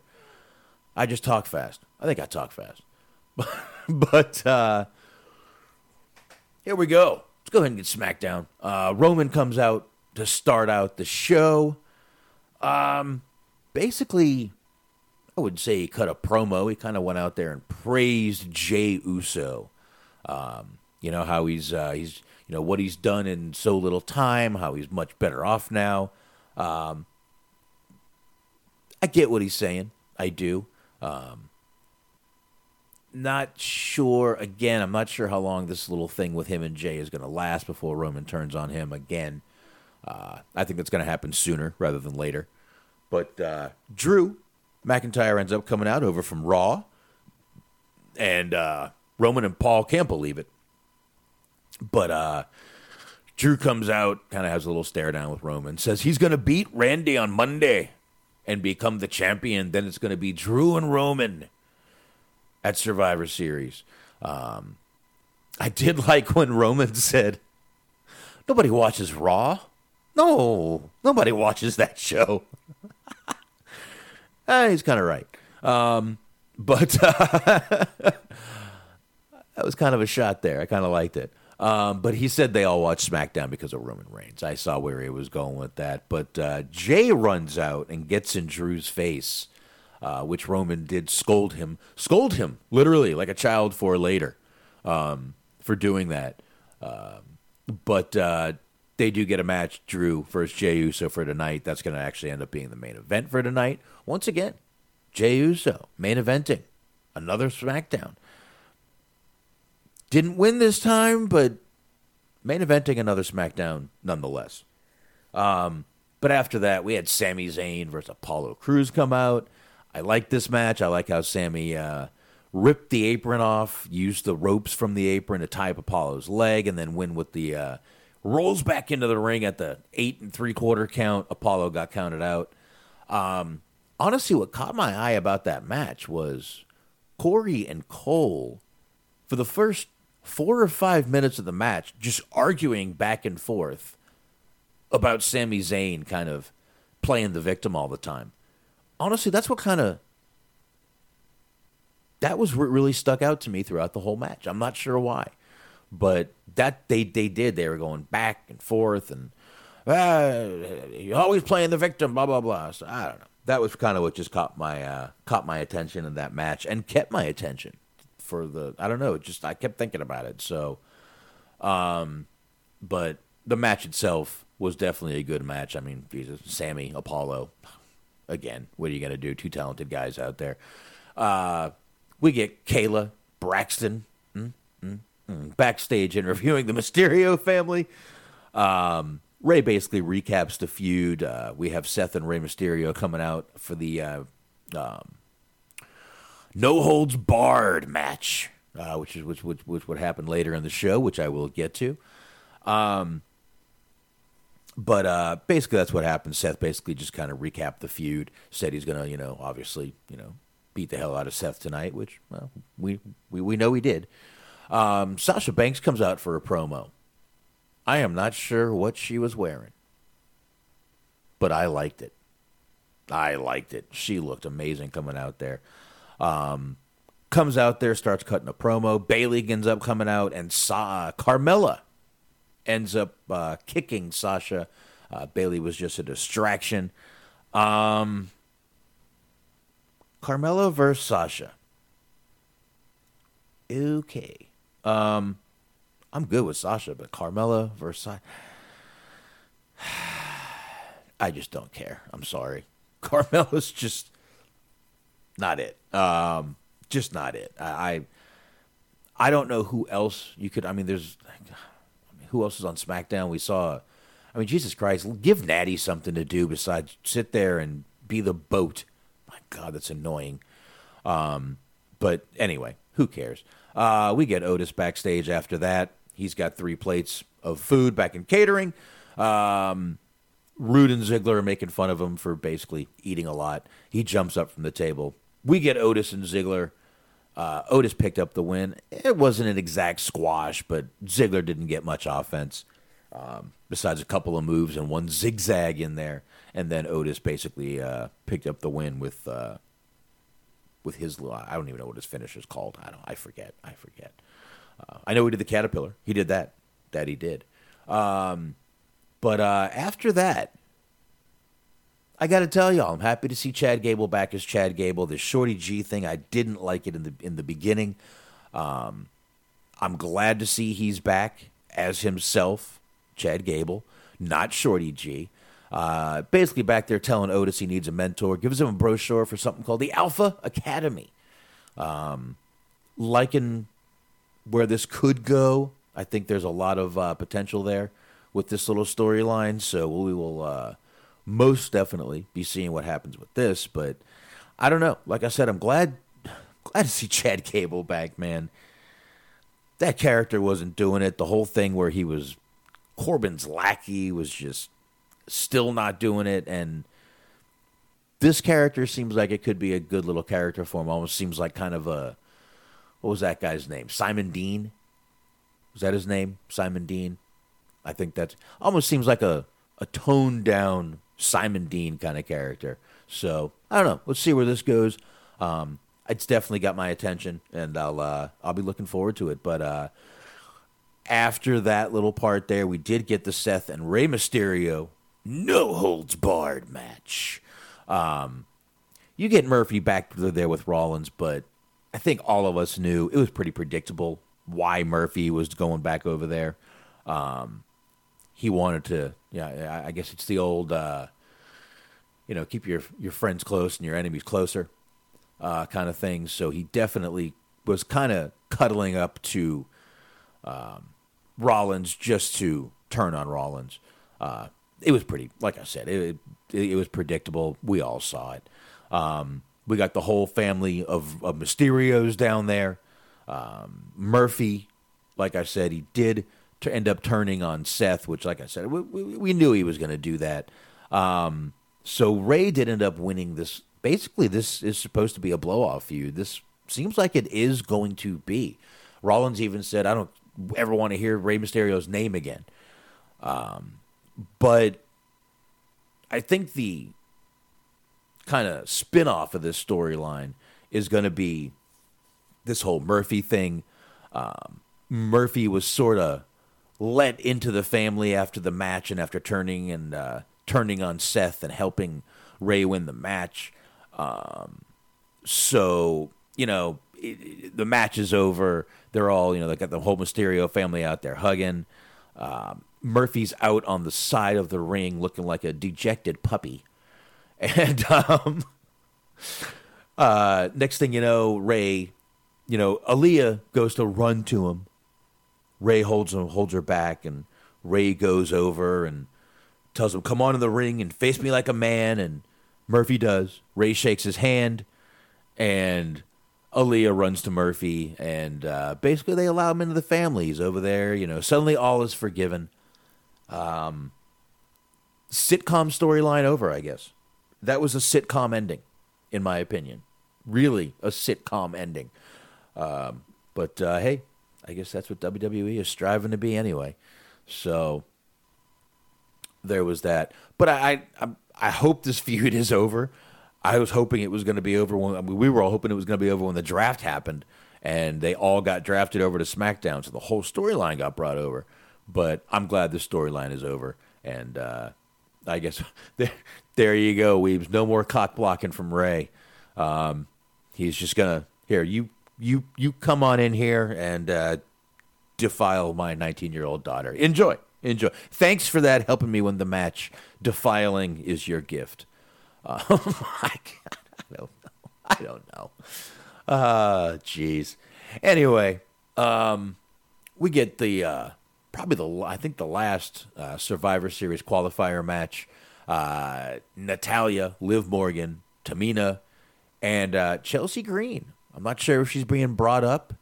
I just talk fast. I think I talk fast. but uh, here we go. Let's go ahead and get SmackDown. Uh, Roman comes out to start out the show. Um, basically, I would say he cut a promo. He kind of went out there and praised Jey Uso. Um, you know how he's uh, he's you know what he's done in so little time. How he's much better off now. Um, I get what he's saying. I do. Um, not sure. Again, I'm not sure how long this little thing with him and Jey is going to last before Roman turns on him again. Uh, I think that's going to happen sooner rather than later. But uh, Drew McIntyre ends up coming out over from Raw, and uh, Roman and Paul can't believe it. But uh, Drew comes out, kind of has a little stare down with Roman, says he's going to beat Randy on Monday and become the champion. Then it's going to be Drew and Roman at Survivor Series. Um, I did like when Roman said, "Nobody watches Raw." No, nobody watches that show. eh, he's kind of right, um, but uh, that was kind of a shot there. I kind of liked it. Um, but he said they all watch SmackDown because of Roman Reigns. I saw where he was going with that. But uh, Jey runs out and gets in Drew's face uh, which Roman did scold him, scold him literally like a child for later um, for doing that. Um, but uh, they do get a match, Drew versus Jey Uso for tonight. That's going to actually end up being the main event for tonight. Once again, Jey Uso main eventing another SmackDown. Didn't win this time, but main eventing another SmackDown nonetheless. Um, but after that, we had Sami Zayn versus Apollo Crews come out. I like this match. I like how Sami uh, ripped the apron off, used the ropes from the apron to tie up Apollo's leg, and then win with the uh, rolls back into the ring at the eight and three quarter count. Apollo got counted out. Um, honestly, what caught my eye about that match was Corey and Cole for the first four or five minutes of the match, just arguing back and forth about Sami Zayn kind of playing the victim all the time honestly, that's what kind of that was what really stuck out to me throughout the whole match. I'm not sure why, but that they they did. They were going back and forth, and uh, you're always playing the victim. Blah blah blah. So I don't know. That was kind of what just caught my uh, caught my attention in that match and kept my attention for the. I don't know. Just I kept thinking about it. So, um, but the match itself was definitely a good match. I mean, Jesus, Sami Apollo. Again, what are you going to do? Two talented guys out there. Uh, we get Kayla Braxton mm, mm, mm, backstage interviewing the Mysterio family. Um, Rey basically recaps the feud. Uh, we have Seth and Rey Mysterio coming out for the uh, um, no holds barred match, uh, which is which, which which would happen later in the show, which I will get to. Um, but uh, basically, that's what happened. Seth basically just kind of recapped the feud. Said he's gonna, you know, obviously, you know, beat the hell out of Seth tonight, which well, we, we we know he did. Um, Sasha Banks comes out for a promo. I am not sure what she was wearing, but I liked it. I liked it. She looked amazing coming out there. Um, comes out there, starts cutting a promo. Bayley ends up coming out, and saw Carmella ends up uh, kicking Sasha. Uh, Bayley was just a distraction. Um, Carmella versus Sasha. Okay. Um, I'm good with Sasha, but Carmella versus Sasha. I just don't care. I'm sorry. Carmella's just not it. Um, just not it. I, I, I don't know who else you could. I mean, there's who else is on SmackDown? We saw. I mean, Jesus Christ, give Natty something to do besides sit there and be the boat. My God, that's annoying. Um, but anyway, who cares? Uh, we get Otis backstage after that. He's got three plates of food back in catering. Um, Roode and Ziggler are making fun of him for basically eating a lot. He jumps up from the table. We get Otis and Ziggler. Uh, Otis picked up the win. It wasn't an exact squash, but Ziggler didn't get much offense um, besides a couple of moves and one zigzag in there. And then Otis basically uh, picked up the win with uh, with his. I don't even know what his finish is called. I don't. I forget. I forget. Uh, I know he did the caterpillar. He did that. That he did. Um, but uh, after that, I got to tell y'all, I'm happy to see Chad Gable back as Chad Gable. The Shorty G thing, I didn't like it in the in the beginning. Um, I'm glad to see he's back as himself, Chad Gable, not Shorty G. Uh, basically, back there telling Otis he needs a mentor, gives him a brochure for something called the Alpha Academy. Um, liking where this could go, I think there's a lot of uh, potential there with this little storyline. So we will uh, most definitely be seeing what happens with this. But I don't know. Like I said, I'm glad glad to see Chad Gable back, man. That character wasn't doing it. The whole thing where he was Corbin's lackey was just still not doing it. And this character seems like it could be a good little character for him. Almost seems like kind of a what was that guy's name? Simon Dean. Was that his name? Simon Dean. I think that's almost seems like a a toned down Simon Dean kind of character. So I don't know. Let's see where this goes. Um, it's definitely got my attention, and I'll uh, I'll be looking forward to it. But uh, after that little part there, we did get the Seth and Rey Mysterio no holds barred match. Um, you get Murphy back there with Rollins, but I think all of us knew it was pretty predictable why Murphy was going back over there. Um, he wanted to, yeah, I guess it's the old, uh, you know, keep your your friends close and your enemies closer, uh, kind of thing. So he definitely was kind of cuddling up to um, Rollins just to turn on Rollins. Uh, it was pretty, like I said, it, it, it was predictable. We all saw it. Um, we got the whole family of, of Mysterios down there. Um, Murphy, like I said, he did to end up turning on Seth, which, like I said, we, we, we knew he was going to do that. Um, so Rey did end up winning this. Basically, this is supposed to be a blow off feud. This seems like it is going to be. Rollins even said, I don't ever want to hear Rey Mysterio's name again. Um, but I think the kind of spin off of this storyline is going to be this whole Murphy thing. Um, Murphy was sort of let into the family after the match and after turning and uh, turning on Seth and helping Rey win the match. Um, so you know, it, it- the match is over. They're all you know, they got the whole Mysterio family out there hugging. Um, Murphy's out on the side of the ring looking like a dejected puppy, and um, uh, next thing you know, Rey, you know, Aalyah goes to run to him. Rey holds him, holds her back, and Rey goes over and tells him, "Come on in the ring and face me like a man." And Murphy does. Rey shakes his hand, and Aalyah runs to Murphy, and uh, basically they allow him into the family. He's over there. You know, suddenly all is forgiven. Um, sitcom storyline over, I guess. That was a sitcom ending, in my opinion. Really, a sitcom ending. Um, but uh, hey, I guess that's what WWE is striving to be anyway. So there was that. But I, I, I hope this feud is over. I was hoping it was going to be over when I mean, we were all hoping it was going to be over when the draft happened, and they all got drafted over to SmackDown, so the whole storyline got brought over. But I'm glad the storyline is over, and uh, I guess there, there you go, Weebs. No more cock blocking from Rey. Um, he's just gonna here you you you come on in here and uh, defile my 19 year old daughter. Enjoy, enjoy. Thanks for that, helping me win the match. Defiling is your gift. Um, I, I don't know. I don't know. Uh, jeez. Anyway, um, we get the uh, probably the I think the last uh, Survivor Series qualifier match. Uh, Natalya, Liv Morgan, Tamina, and uh, Chelsea Green. I'm not sure if she's being brought up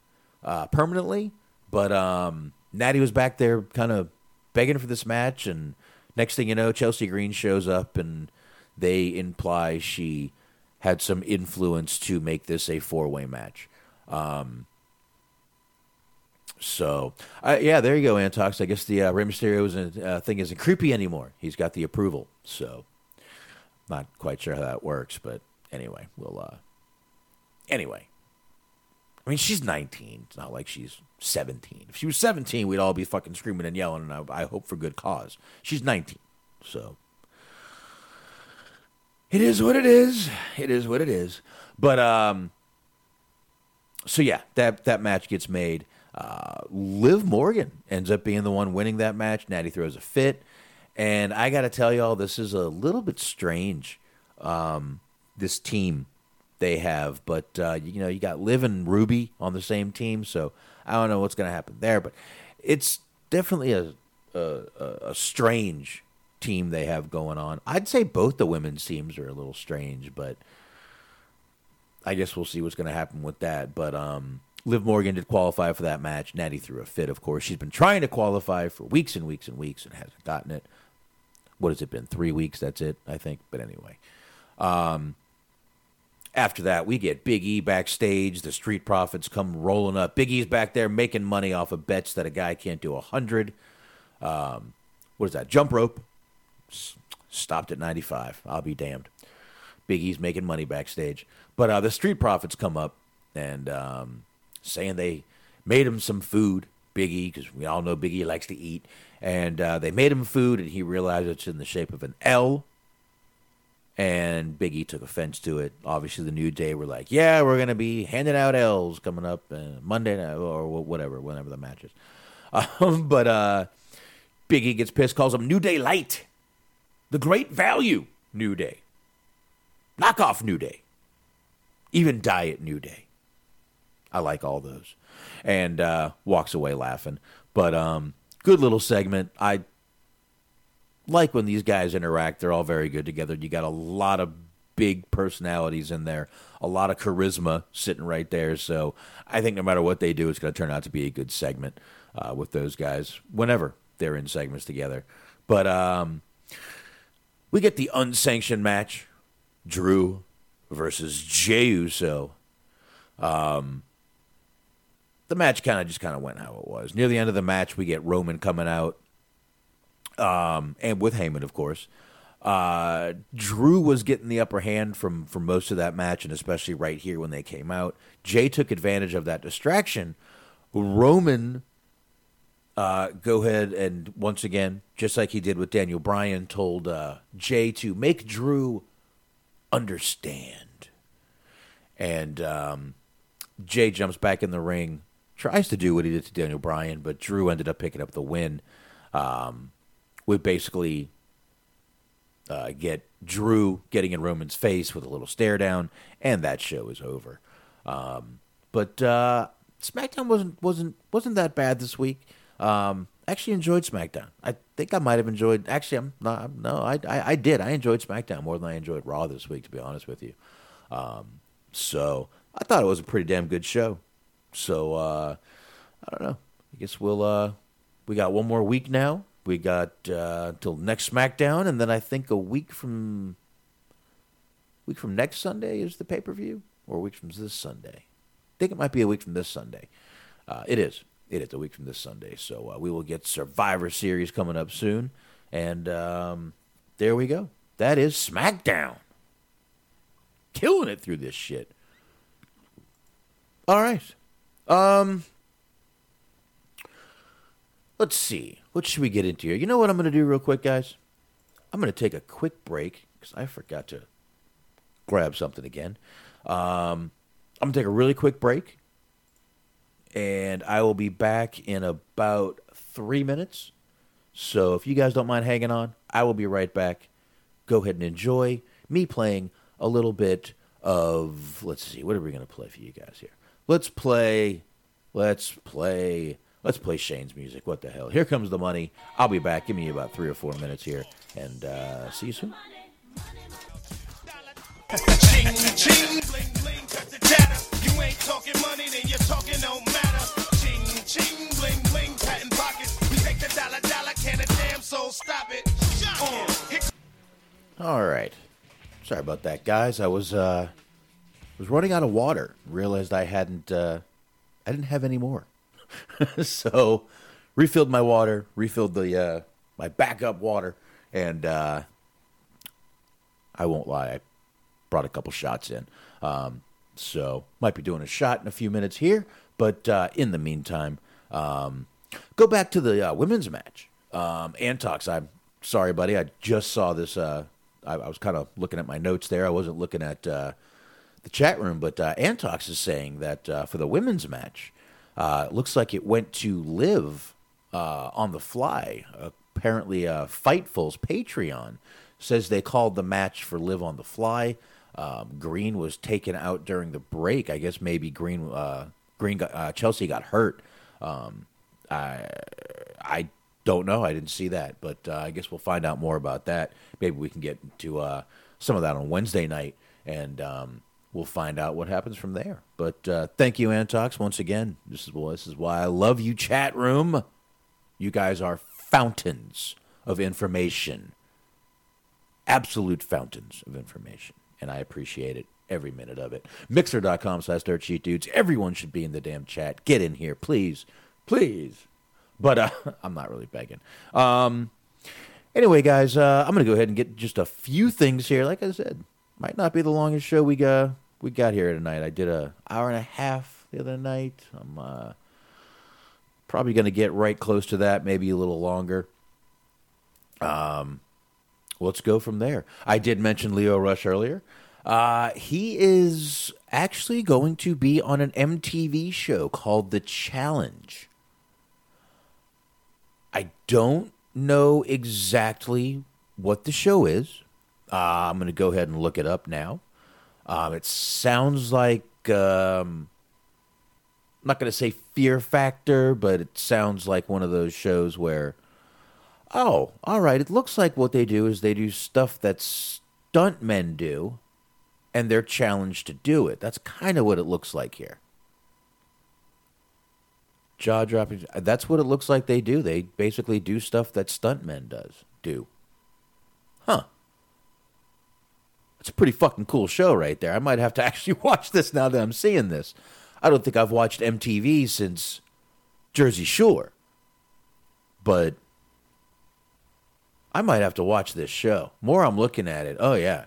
uh, permanently, but um, Natty was back there kind of begging for this match, and next thing you know, Chelsea Green shows up, and they imply she had some influence to make this a four way match. Um, so, uh, yeah, there you go, Antox. I guess the uh, Rey Mysterio's uh, thing isn't creepy anymore. He's got the approval. So, not quite sure how that works, but anyway, we'll. Uh, anyway, I mean, she's 19. It's not like she's 17. If she was 17, we'd all be fucking screaming and yelling, and I, I hope for good cause. She's 19, so it is what it is. It is what it is. But um, so yeah, that that match gets made. Uh, Liv Morgan ends up being the one winning that match. Natty throws a fit, and I got to tell y'all, this is a little bit strange. Um, this team they have, but uh, you know, you got Liv and Ruby on the same team, so I don't know what's going to happen there. But it's definitely a, a a strange team they have going on. I'd say both the women's teams are a little strange, but I guess we'll see what's going to happen with that. But um, Liv Morgan did qualify for that match. Natty threw a fit, of course. She's been trying to qualify for weeks and weeks and weeks and hasn't gotten it. What has it been? Three weeks? That's it, I think. But anyway. Um, after that, we get Big E backstage. The Street Profits come rolling up. Big E's back there making money off of bets that a guy can't do a hundred. Um, what is that? Jump rope. Stopped at ninety five. I'll be damned. Big E's making money backstage, but uh, the Street Profits come up and um, saying they made him some food. Big E, because we all know Big E likes to eat, and uh, they made him food, and he realized it's in the shape of an L and Biggie took offense to it. Obviously, the New Day were like, "Yeah, we're gonna be handing out L's coming up uh, Monday night or whatever, whenever the match is." Um, but uh, Biggie gets pissed, calls him New Day Light, the great value New Day, knockoff New Day, even Diet New Day. I like all those, and uh, walks away laughing. But um, good little segment. I like when these guys interact. They're all very good together. You got a lot of big personalities in there, a lot of charisma sitting right there. So I think no matter what they do, it's going to turn out to be a good segment uh, with those guys whenever they're in segments together. But um, we get the unsanctioned match Drew versus Jey Uso. Um, the match kind of just kind of went how it was. Near the end of the match, we get Roman coming out um, and with Heyman, of course. Uh, Drew was getting the upper hand from from most of that match, and especially right here when they came out. Jey took advantage of that distraction. Roman uh, go ahead and once again, just like he did with Daniel Bryan, told uh, Jey to make Drew understand. And um, Jey jumps back in the ring, tries to do what he did to Daniel Bryan, but Drew ended up picking up the win. Um, with basically uh, get Drew getting in Roman's face with a little stare down, and that show is over. Um, but uh, SmackDown wasn't wasn't wasn't that bad this week. Um, actually enjoyed SmackDown. I think I might have enjoyed. Actually, I'm not. No, I, I, I did. I enjoyed SmackDown more than I enjoyed Raw this week. To be honest with you, um, so I thought it was a pretty damn good show. So uh, I don't know. I guess we'll. Uh, we got one more week now. We got uh, till next SmackDown, and then I think a week from week from next Sunday is the pay per view, or a week from this Sunday. I think it might be a week from this Sunday. Uh, it is. It is a week from this Sunday. So uh, we will get Survivor Series coming up soon, and um, there we go. That is SmackDown. Killing it through this shit. All right. Um. Let's see. What should we get into here? You know what I'm going to do real quick, guys? I'm going to take a quick break because I forgot to grab something again. Um, I'm going to take a really quick break. And I will be back in about three minutes. So if you guys don't mind hanging on, I will be right back. Go ahead and enjoy me playing a little bit of. Let's see. What are we going to play for you guys here? Let's play. Let's play. Let's play Shane's music. What the hell? Here comes the money. I'll be back. Give me about three or four minutes here, and uh, see you soon. ching, ching, bling, bling, cut the chatter. You ain't talking money, then your talking don't matter. Ching, ching, bling, bling, patent pockets. We take the dollar, dollar, can a damn soul stop it. Uh, All right. Sorry about that, guys. I was uh, was running out of water. Realized I hadn't uh, I didn't have any more. so refilled my water, refilled the uh, my backup water, and uh, I won't lie, I brought a couple shots in. Um, so might be doing a shot in a few minutes here, but uh, in the meantime, um, go back to the uh, women's match. Um, Antox, I'm sorry, buddy. I just saw this. Uh, I, I was kind of looking at my notes there. I wasn't looking at uh, the chat room, but Antox is saying that for the women's match, uh, it looks like it went to live uh, on the fly. Apparently, uh, Fightful's Patreon says they called the match for Live on the Fly. Um, Green was taken out during the break. I guess maybe Green, uh, Green, got, uh, Chelsea got hurt. Um, I, I don't know. I didn't see that, but I guess we'll find out more about that. Maybe we can get to some of that on Wednesday night, and um, we'll find out what happens from there. But uh, thank you, Antox, once again. This is this is why I love you, chat room. You guys are fountains of information, absolute fountains of information, and I appreciate it every minute of it. Mixer.com slash dirt sheet dudes. Everyone should be in the damn chat. Get in here, please, please. But uh, I'm not really begging. Um, anyway, guys, uh, I'm gonna go ahead and get just a few things here. Like I said, might not be the longest show we got we got here tonight. I did a hour and a half the other night. I'm uh, probably gonna get right close to that, maybe a little longer. Um, let's go from there. I did mention Lio Rush earlier. Uh, he is actually going to be on an MTV show called The Challenge. I don't know exactly what the show is. Uh, I'm going to go ahead and look it up now. Um, it sounds like um, I'm not going to say Fear Factor, but it sounds like one of those shows where, oh, all right, it looks like what they do is they do stuff that stuntmen do, and they're challenged to do it. That's kind of what it looks like here. Jaw dropping. That's what it looks like they do. They basically do stuff that stuntmen does do. Huh. It's a pretty fucking cool show right there. I might have to actually watch this now that I'm seeing this. I don't think I've watched MTV since Jersey Shore. But I might have to watch this show. More I'm looking at it. Oh yeah.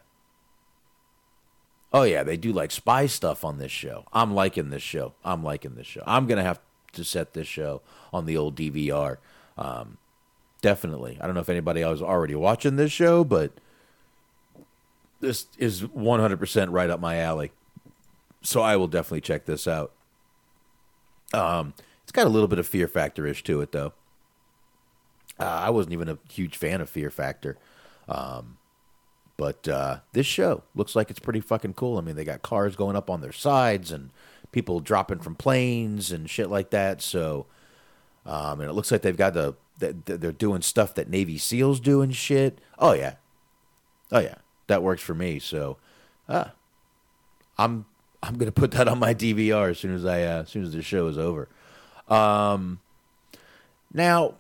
Oh yeah, they do like spy stuff on this show. I'm liking this show. I'm liking this show. I'm gonna have to set this show on the old DVR. Um, definitely. I don't know if anybody else is already watching this show, but this is 100% right up my alley. So I will definitely check this out. Um, it's got a little bit of Fear Factor ish to it, though. Uh, I wasn't even a huge fan of Fear Factor. Um, but uh, this show looks like it's pretty fucking cool. I mean, they got cars going up on their sides and people dropping from planes and shit like that. So, um, and it looks like they've got the, the they're doing stuff that Navy SEALs do and shit. Oh yeah, oh yeah, that works for me. So, uh, I'm I'm gonna put that on my DVR as soon as I uh, as soon as the show is over. Um, now,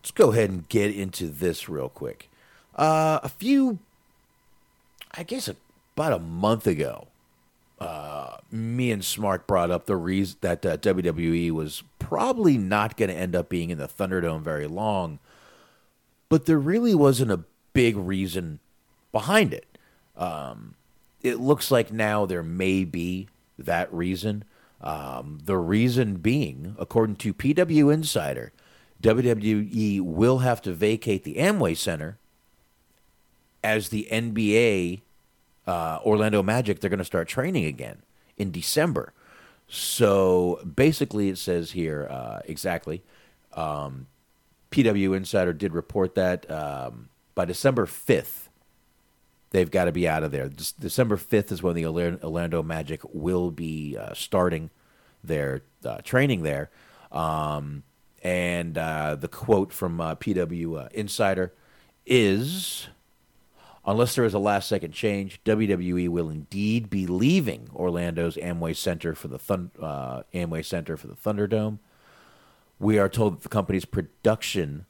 let's go ahead and get into this real quick. Uh, a few, I guess, about a month ago, uh, me and Smart brought up the reason that uh, WWE was probably not going to end up being in the Thunderdome very long, but there really wasn't a big reason behind it. Um, it looks like now there may be that reason. Um, the reason being, according to PW Insider, WWE will have to vacate the Amway Center as the NBA uh, Orlando Magic, they're going to start training again in December. So basically, it says here uh, exactly. Um, PW Insider did report that um, by December 5th, they've got to be out of there. December 5th is when the Orlando Magic will be uh, starting their uh, training there. Um, and uh, the quote from uh, PW uh, Insider is Unless there is a last second change, WWE will indeed be leaving Orlando's Amway Center for the uh, Amway Center for the Thunderdome. We are told that the company's production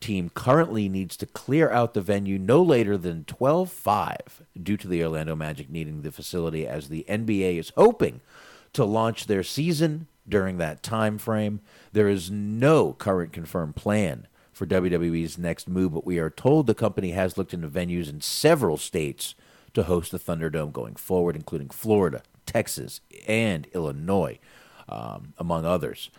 team currently needs to clear out the venue no later than 12-5 due to the Orlando Magic needing the facility as the NBA is hoping to launch their season during that time frame. There is no current confirmed plan for WWE's next move, but we are told the company has looked into venues in several states to host the Thunderdome going forward, including Florida, Texas, and Illinois, um, among others.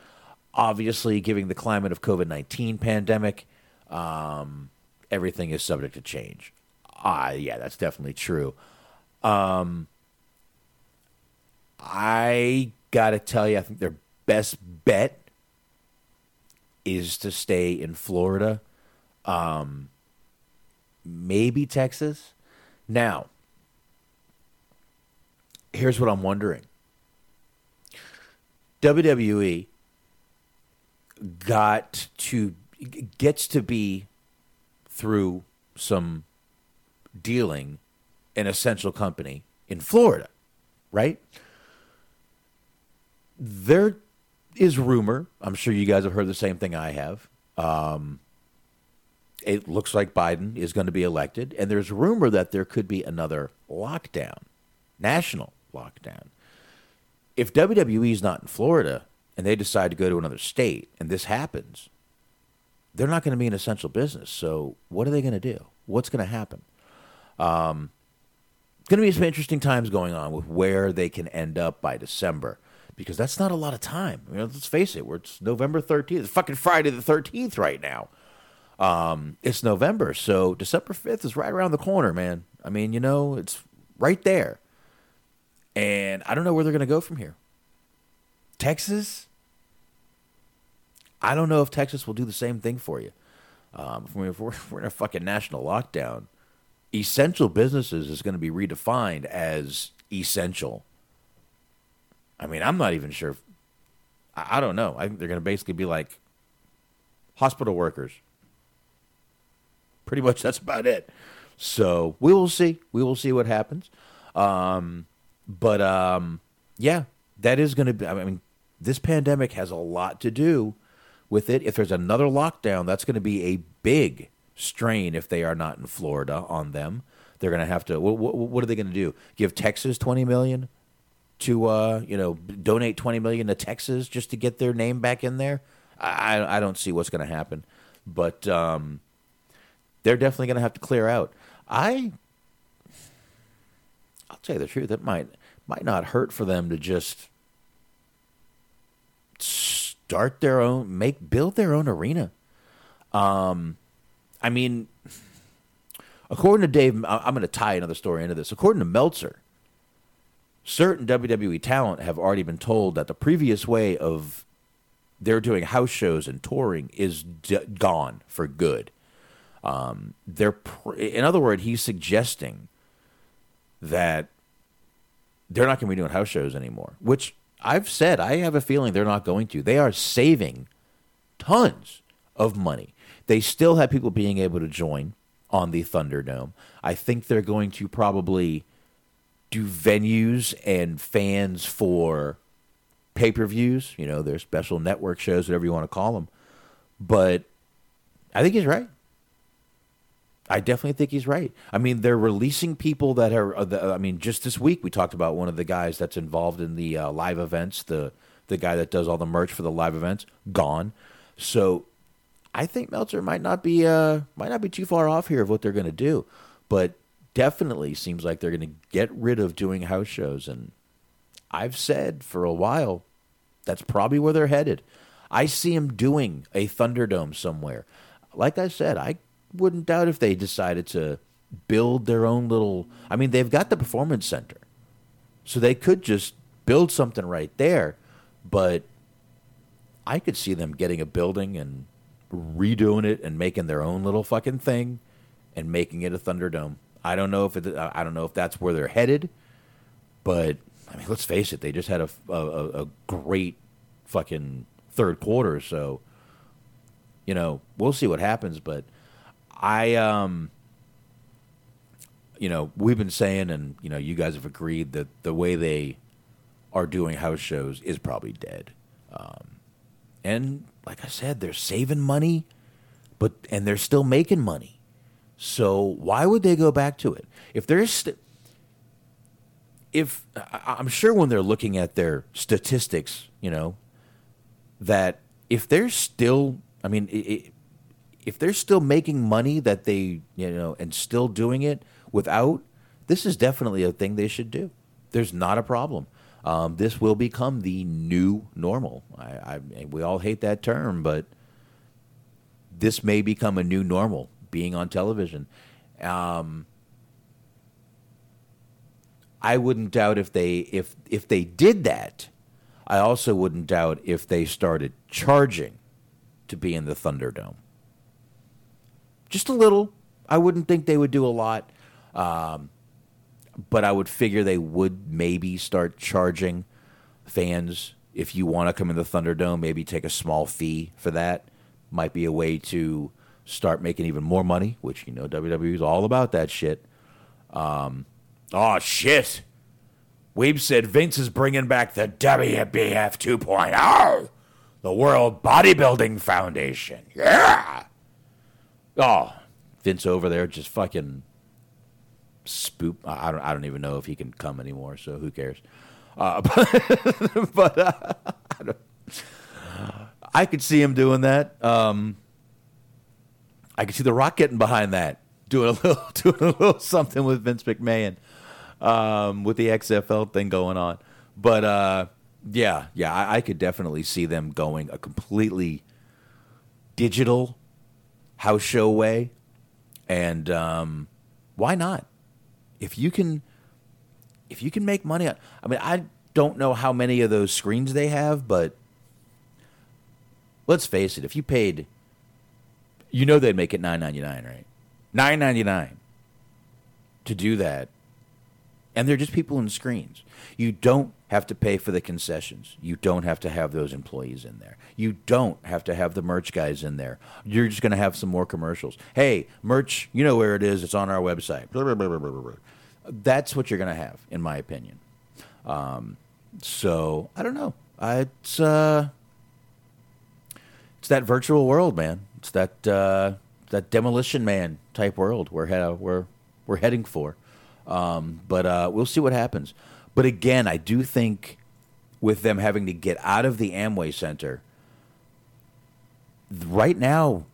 Obviously, given the climate of COVID nineteen pandemic, um, everything is subject to change. Ah, yeah, that's definitely true. Um, I gotta tell you, I think their best bet is to stay in Florida, um, maybe Texas. Now, here's what I'm wondering WWE got to gets to be through some dealing an essential company in Florida, right? There is rumor. I'm sure you guys have heard the same thing I have. Um, it looks like Biden is going to be elected, and there's rumor that there could be another lockdown, national lockdown. If WWE is not in Florida and they decide to go to another state, and this happens, they're not going to be an essential business. So what are they going to do? What's going to happen? Um, going to be some interesting times going on with where they can end up by December because that's not a lot of time. I mean, let's face it, we're, it's November 13th. It's fucking Friday the 13th right now. Um, it's November, so December 5th is right around the corner, man. I mean, you know, it's right there. And I don't know where they're going to go from here. Texas? I don't know if Texas will do the same thing for you. Um, if, we're, if we're, in a fucking national lockdown, essential businesses is going to be redefined as essential I mean, I'm not even sure. If, I, I don't know. I think they're going to basically be like hospital workers. Pretty much that's about it. So we will see. We will see what happens. Um, but um, yeah, that is going to be. I mean, this pandemic has a lot to do with it. If there's another lockdown, that's going to be a big strain if they are not in Florida on them. They're going to have to. What, what, are they going to do? Give Texas twenty million? to uh, you know donate 20 million to Texas just to get their name back in there. I I don't see what's going to happen, but um, they're definitely going to have to clear out. I I'll tell you the truth, it might might not hurt for them to just start their own, make build their own arena. Um, I mean, according to Dave, I'm going to tie another story into this. According to Meltzer, certain WWE talent have already been told that the previous way of they're doing house shows and touring is d- gone for good. Um, they're, pr- in other words, he's suggesting that they're not going to be doing house shows anymore. Which I've said I have a feeling they're not going to. They are saving tons of money. They still have people being able to join on the Thunderdome. I think they're going to probably do venues and fans for pay per views, you know, their special network shows, whatever you want to call them. But I think he's right. I definitely think he's right. I mean, they're releasing people that are. Uh, the, I mean, just this week we talked about one of the guys that's involved in the uh, live events. The the guy that does all the merch for the live events gone. So I think Meltzer might not be uh might not be too far off here of what they're going to do, but definitely seems like they're going to get rid of doing house shows. And I've said for a while that's probably where they're headed. I see them doing a Thunderdome somewhere. Like I said, I wouldn't doubt if they decided to build their own little. I mean, they've got the performance center, so they could just build something right there. But I could see them getting a building and redoing it and making their own little fucking thing and making it a Thunderdome. I don't know if it, I don't know if that's where they're headed, but I mean, let's face it, they just had a a, a great fucking third quarter, so you know we'll see what happens. But I um you know we've been saying, and you know you guys have agreed that the way they are doing house shows is probably dead. Um, and like I said, they're saving money, but and they're still making money. So why would they go back to it? If there's st- if I'm sure when they're looking at their statistics, you know, that if they're still, I mean, i i if they're still making money that they, you know, and still doing it without, this is definitely a thing they should do. There's not a problem. Um, this will become the new normal. I, I, we all hate that term, but this may become a new normal being on television. Um, I wouldn't doubt if they if if they did that. I also wouldn't doubt if they started charging to be in the Thunderdome. Just a little. I wouldn't think they would do a lot, um, but I would figure they would maybe start charging fans if you want to come in the Thunderdome. Maybe take a small fee for that. Might be a way to start making even more money, which you know WWE is all about that shit. Um, oh shit! Weeb said Vince is bringing back the WBF 2.0, oh, the World Bodybuilding Foundation. Yeah. Oh, Vince over there just fucking spoop. I don't. I don't even know if he can come anymore. So who cares? Uh, but but uh, I, I could see him doing that. Um, I could see The Rock getting behind that, doing a little, doing a little something with Vince McMahon, um, with the XFL thing going on. But uh, yeah, yeah, I, I could definitely see them going a completely digital house show way, and um, why not? If you can, if you can make money, on, I mean, I don't know how many of those screens they have, but let's face it, if you paid you know they'd make it nine ninety nine, right? Nine ninety nine to do that, and they're just people in screens. You don't have to pay for the concessions. You don't have to have those employees in there. You don't have to have the merch guys in there. You're just going to have some more commercials. Hey, merch, you know where it is. It's on our website. That's what you're going to have, in my opinion. Um, so I don't know. I, it's uh, it's that virtual world, man. It's that uh, that demolition man type world we're he- we're we're heading for. Um, but uh, we'll see what happens. But again, I do think with them having to get out of the Amway Center right now,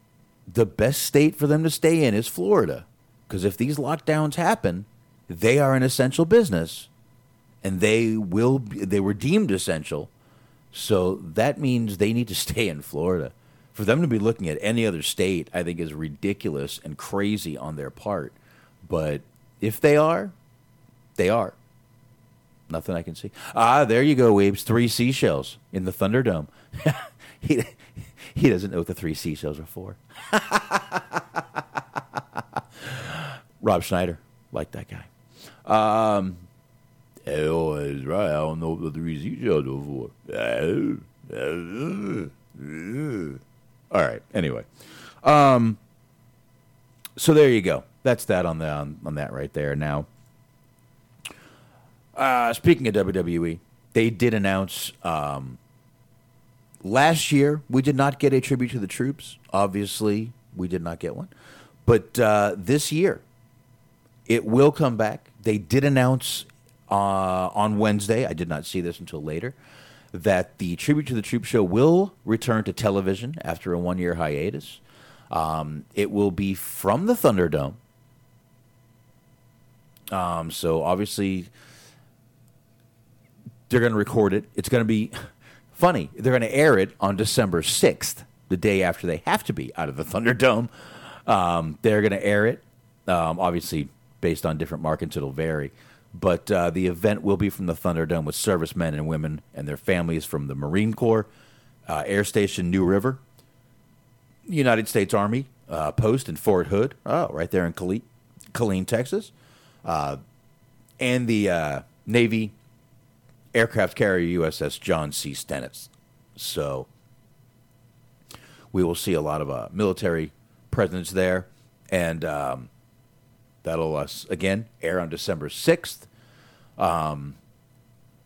the best state for them to stay in is Florida. Because if these lockdowns happen, they are an essential business, and they will. Be, they were deemed essential, So that means they need to stay in Florida. For them to be looking at any other state, I think is ridiculous and crazy on their part. But if they are, they are. Nothing I can see. Ah, there you go, Weebs. Three seashells in the Thunderdome. he, he doesn't know what the three seashells are for. Rob Schneider, like that guy. Um, oh, that's right. I don't know what the three seashells are for. All right. Anyway, um, so there you go. That's that on the on, on that right there. Now, uh, speaking of WWE, they did announce um, last year we did not get a tribute to the troops. Obviously, we did not get one, but uh, this year it will come back. They did announce uh, on Wednesday. I did not see this until later that the tribute to the troops show will return to television after a one-year hiatus. Um, it will be from the Thunderdome. Um, so obviously they're going to record it. It's going to be funny. They're going to air it on December 6th, the day after they have to be out of the Thunderdome. Um, they're going to air it. Um, obviously, based on different markets, it'll vary. But uh, the event will be from the Thunderdome with servicemen and women and their families from the Marine Corps, uh, Air Station New River, United States Army uh, post in Fort Hood, oh, right there in Killeen, Killeen Texas, uh, and the uh, Navy aircraft carrier USS John C. Stennis. So we will see a lot of uh, military presence there, and um, that'll uh, again air on December sixth. Um,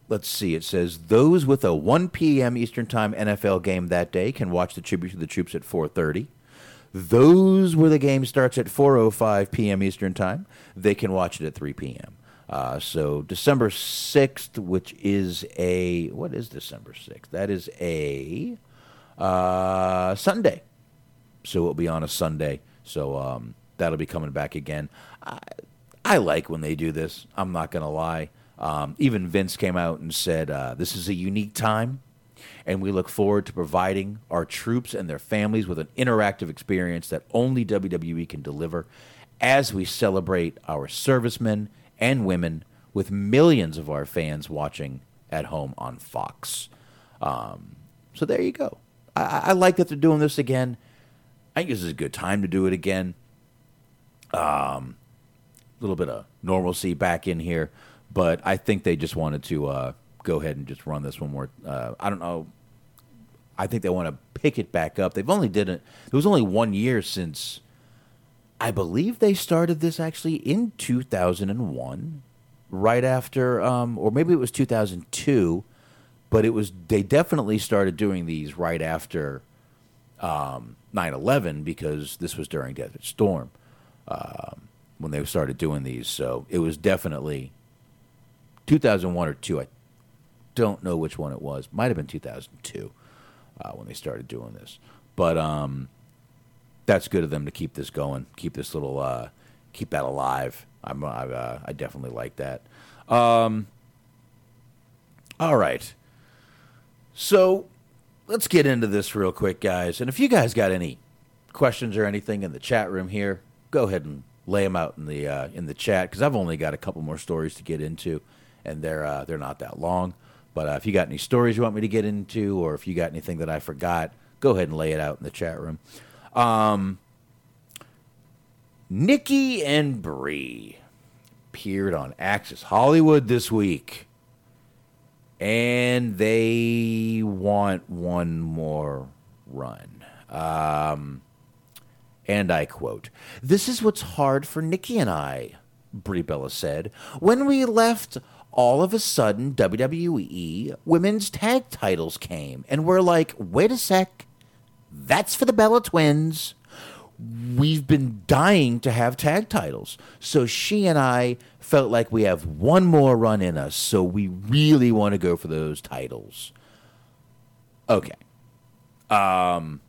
let's see. It says those with a 1 p.m. Eastern Time NFL game that day can watch the tribute to the troops at 4:30. Those where the game starts at 4:05 p.m. Eastern Time, they can watch it at 3 p.m. Uh, so December 6th, which is a what is December 6th? That is a uh, Sunday. So it'll be on a Sunday. So um, that'll be coming back again. I, I like when they do this. I'm not going to lie. Um, even Vince came out and said, uh, This is a unique time, and we look forward to providing our troops and their families with an interactive experience that only WWE can deliver as we celebrate our servicemen and women with millions of our fans watching at home on Fox. Um, so there you go. I, I like that they're doing this again. I think this is a good time to do it again. Um, a little bit of normalcy back in here, but I think they just wanted to uh, go ahead and just run this one more. Uh, I don't know. I think they want to pick it back up. They've only did it. It was only one year since. I believe they started this actually in 2001, right after, um, or maybe it was 2002, but it was they definitely started doing these right after um, 9/11 because this was during Desert Storm um, when they started doing these. So it was definitely 2001 or two. I don't know which one it was. Might have been 2002 uh, when they started doing this. But um, that's good of them to keep this going, keep this little, uh, keep that alive. I'm, I, uh, I definitely like that. Um, all right. So let's get into this real quick, guys. And if you guys got any questions or anything in the chat room here, go ahead and lay them out in the uh, in the chat because I've only got a couple more stories to get into, and they're uh, they're not that long. But uh, if you got any stories you want me to get into, or if you got anything that I forgot, go ahead and lay it out in the chat room. Um, Nikki and Brie appeared on Access Hollywood this week, and they want one more run. Um, and I quote, This is what's hard for Nikki and I, Brie Bella said. When we left, all of a sudden, WWE women's tag titles came, and we're like, wait a sec, that's for the Bella twins. We've been dying to have tag titles. So she and I felt like we have one more run in us, so we really want to go for those titles. Okay. Um,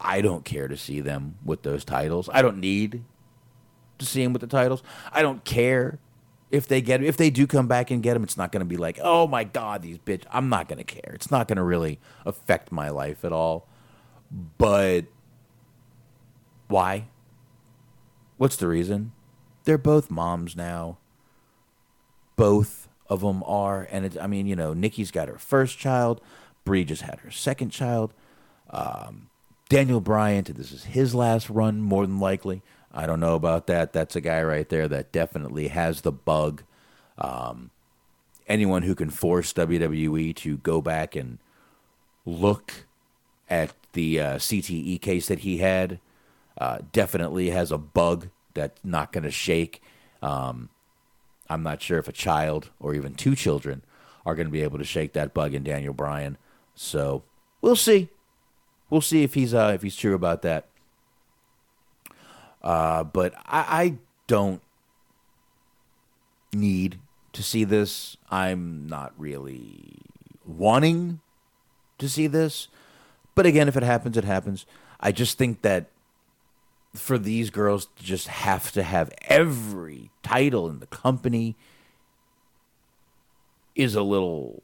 I don't care to see them with those titles. I don't need to see them with the titles. I don't care If they get if they do come back and get him, it's not going to be like, oh my god, these bitch. I'm not going to care. It's not going to really affect my life at all. But why? What's the reason? They're both moms now. Both of them are, and I mean, you know, Nikki's got her first child. Brie just had her second child. Um, Daniel Bryan, this is his last run, more than likely. I don't know about that. That's a guy right there that definitely has the bug. Um, anyone who can force WWE to go back and look at the uh, CTE case that he had uh, definitely has a bug that's not going to shake. Um, I'm not sure if a child or even two children are going to be able to shake that bug in Daniel Bryan. So we'll see. We'll see if he's uh, if he's true about that. Uh, but I, I don't need to see this. I'm not really wanting to see this. But again, if it happens, it happens. I just think that for these girls to just have to have every title in the company is a little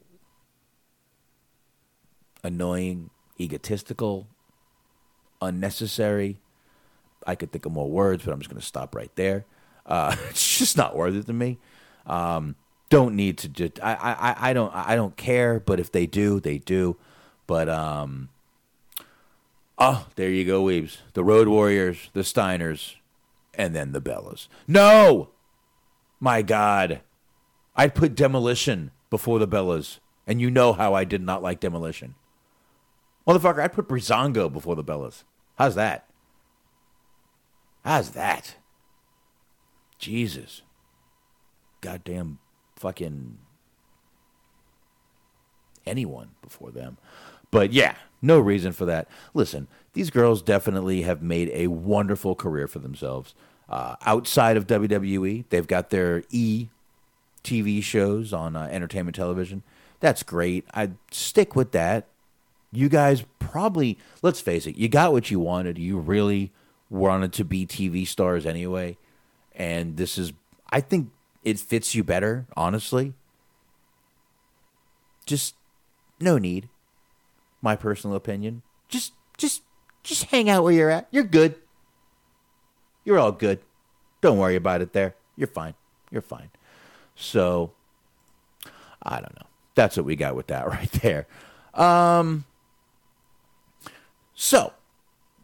annoying, egotistical, unnecessary. I could think of more words, but I'm just going to stop right there. Uh, it's just not worth it to me. Um, don't need to just. I, I I don't I don't care. But if they do, they do. But um. Oh, there you go, Weebs. The Road Warriors, the Steiners, and then the Bellas. No! My God. I'd put Demolition before the Bellas. And you know how I did not like Demolition. Motherfucker, I'd put Breezango before the Bellas. How's that? How's that? Jesus. Goddamn fucking anyone before them. But yeah, no reason for that. Listen, these girls definitely have made a wonderful career for themselves. Uh, outside of WWE, they've got their E TV shows on uh, entertainment television. That's great. I'd stick with that. You guys probably, let's face it, you got what you wanted. You really wanted to be TV stars anyway. And this is, I think it fits you better, honestly. Just no need my personal opinion. Just just just hang out where you're at. You're good. You're all good. Don't worry about it there. You're fine. You're fine. So I don't know. That's what we got with that right there. Um so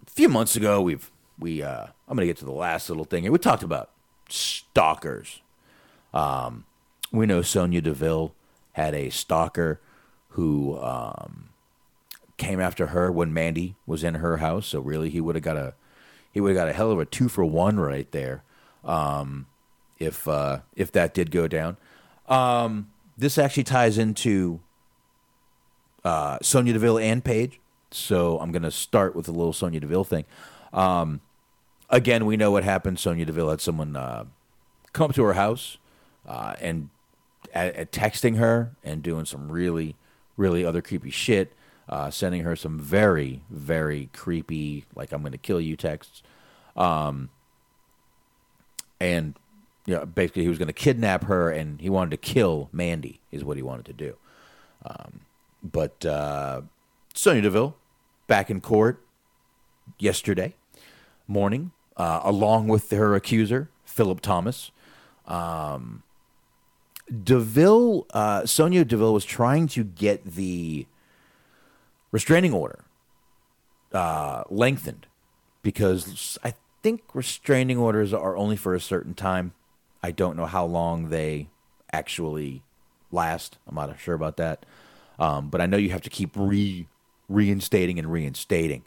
a few months ago we've we uh I'm gonna get to the last little thing here. We talked about stalkers. Um we know Sonya Deville had a stalker who um came after her when Mandy was in her house. So really, he would have got a he would have got a hell of a two for one right there. Um, if uh, if that did go down, um, this actually ties into uh, Sonya Deville and Paige. So I'm going to start with a little Sonya Deville thing. Um, again, we know what happened. Sonya Deville had someone uh, come up to her house uh, and texting her and doing some really, really other creepy shit uh, sending her some very, very creepy, like "I'm going to kill you" texts. Um, and you know, basically, he was going to kidnap her, and he wanted to kill Mandy. Is what he wanted to do. Um, but uh, Sonya Deville back in court yesterday morning, uh, along with her accuser Philip Thomas. Um, Deville, uh, Sonya Deville was trying to get the restraining order uh, lengthened because I think restraining orders are only for a certain time. I don't know how long they actually last. I'm not sure about that. Um, but I know you have to keep re reinstating and reinstating.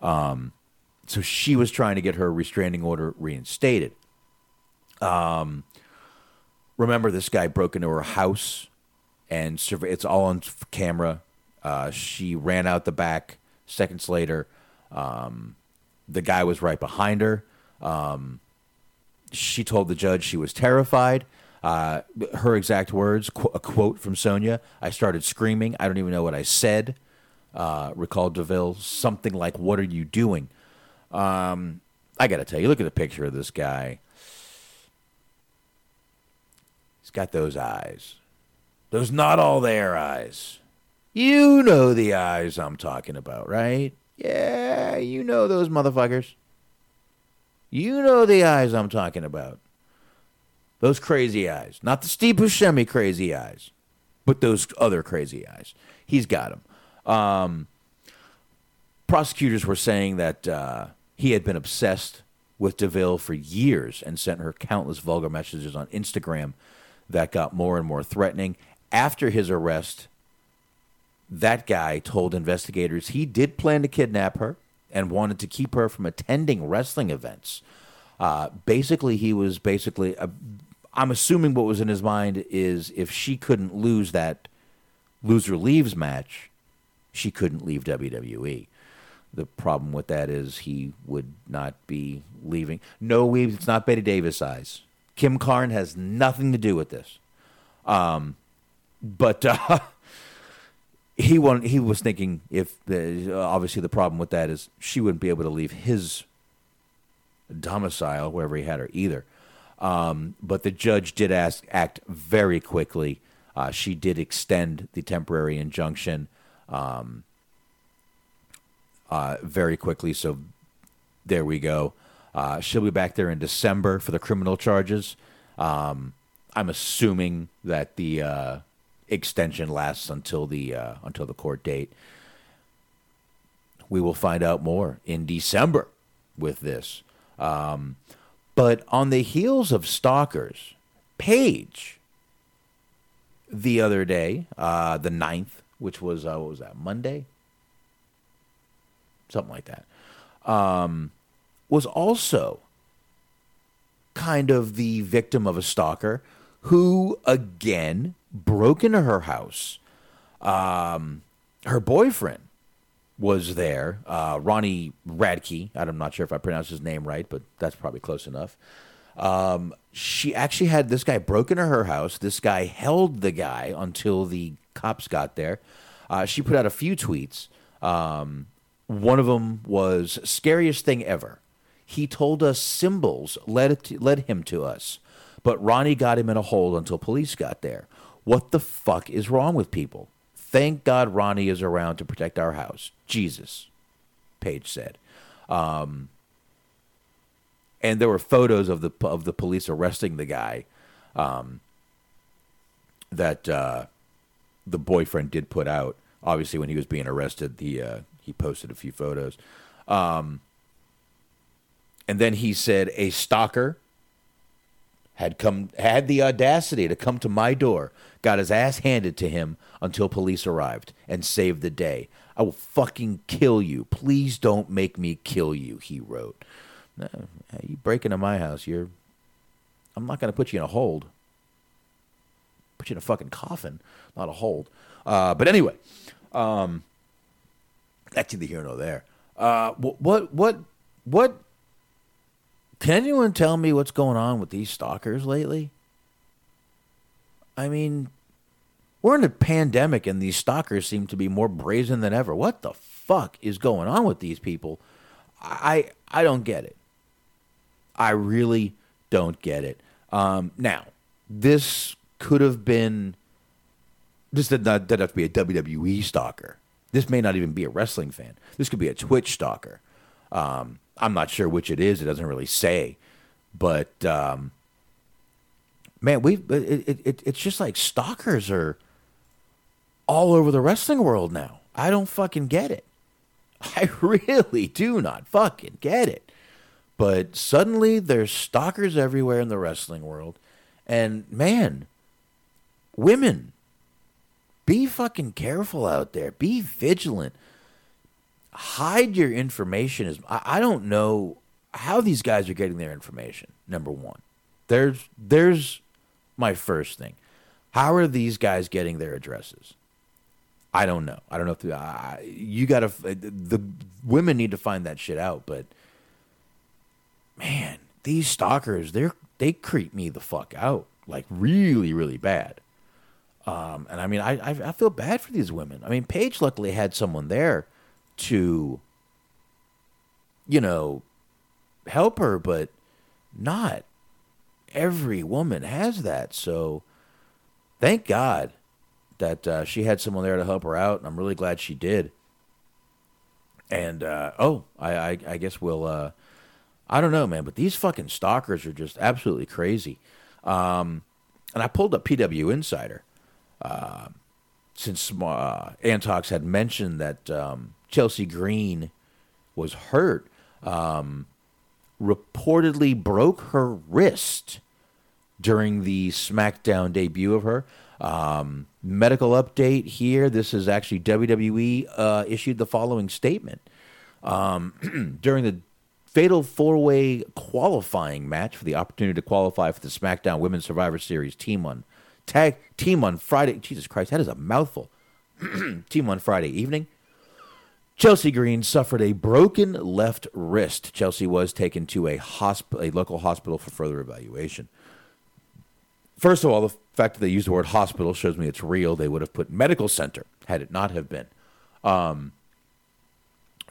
Um, so she was trying to get her restraining order reinstated. Um, remember, this guy broke into her house, and it's all on camera. Uh, she ran out the back. Seconds later, um, the guy was right behind her. Um, she told the judge she was terrified. Uh, her exact words, qu- a quote from Sonya I started screaming. I don't even know what I said. Uh, recalled DeVille. Something like, What are you doing? Um, I got to tell you, look at the picture of this guy. He's got those eyes. Those not all there eyes. You know the eyes I'm talking about, right? Yeah, you know those motherfuckers. You know the eyes I'm talking about. Those crazy eyes. Not the Steve Buscemi crazy eyes, but those other crazy eyes. He's got them. Um, prosecutors were saying that uh, he had been obsessed with DeVille for years and sent her countless vulgar messages on Instagram that got more and more threatening. After his arrest, that guy told investigators he did plan to kidnap her and wanted to keep her from attending wrestling events. Uh, basically, he was basically. Uh, I'm assuming what was in his mind is if she couldn't lose that loser leaves match, she couldn't leave WWE. The problem with that is he would not be leaving. No, we, it's not Betty Davis eyes. Kim Carnes has nothing to do with this. Um, but uh, he wanted, he was thinking if obviously the problem with that is she wouldn't be able to leave his domicile wherever he had her either. Um, but the judge did ask, act very quickly. Uh, she did extend the temporary injunction um, uh, very quickly. So there we go. Uh, she'll be back there in December for the criminal charges. Um, I'm assuming that the uh, extension lasts until the uh, until the court date. We will find out more in December with this. Um, but on the heels of Stalkers, Paige, the other day, uh, the 9th, which was, uh, what was that, Monday? Something like that, um, was also kind of the victim of a stalker who, again, broke into her house. Um, her boyfriend was there, uh, Ronnie Radke. I'm not sure if I pronounced his name right, but that's probably close enough. Um, she actually had this guy broke into her house. This guy held the guy until the cops got there. Uh, she put out a few tweets. Um, one of them was scariest thing ever. He told us symbols led to, led him to us, but Ronnie got him in a hole until police got there. What the fuck is wrong with people? Thank God Ronnie is around to protect our house. Jesus, Paige said. Um, and there were photos of the of the police arresting the guy um, that uh, the boyfriend did put out. Obviously, when he was being arrested, the uh, he posted a few photos. Um, and then he said a stalker had come had the audacity to come to my door, got his ass handed to him until police arrived and saved the day. I will fucking kill you. Please don't make me kill you, he wrote. You break into my house, you're I'm not going to put you in a hold. Put you in a fucking coffin, not a hold. Uh, but anyway, um, that's neither here nor there. Uh, what what what can anyone tell me what's going on with these stalkers lately? I mean, we're in a pandemic and these stalkers seem to be more brazen than ever. What the fuck is going on with these people? I I don't get it. I really don't get it. Um, now, this could have been this did not did have to be a WWE stalker. This may not even be a wrestling fan. This could be a Twitch stalker. Um, I'm not sure which it is. It doesn't really say, but um, man, we it, it, it's just like stalkers are all over the wrestling world now. I don't fucking get it. I really do not fucking get it. But suddenly there's stalkers everywhere in the wrestling world, and man, women, be fucking careful out there. Be vigilant. Hide your information is I, don't know how these guys are getting their information number one. There's there's my first thing. How are these guys getting their addresses? I don't know. I don't know if the, you gotta the women need to find that shit out but man these stalkers they're they creep me the fuck out like really really bad um, and i mean I, I i feel bad for these women i mean paige luckily had someone there to, you know, help her, but not every woman has that. So thank God that uh, she had someone there to help her out. And I'm really glad she did. And uh, oh, I, I, I guess we'll. Uh, I don't know, man, but these fucking stalkers are just absolutely crazy. Um, and I pulled up PW Insider uh, since uh, Antox had mentioned that um, Chelsea Green was hurt. Um, reportedly broke her wrist during the SmackDown debut of her. Um, medical update here. This is actually WWE uh, issued the following statement. Um, during the fatal four way qualifying match for the opportunity to qualify for the SmackDown Women's Survivor Series team on tag team on Friday. Jesus Christ, that is a mouthful. team on Friday evening. Chelsea Green suffered a broken left wrist. Chelsea was taken to a hosp- a local hospital for further evaluation. First of all, the fact that they used the word hospital shows me it's real. They would have put medical center had it not have been. Um,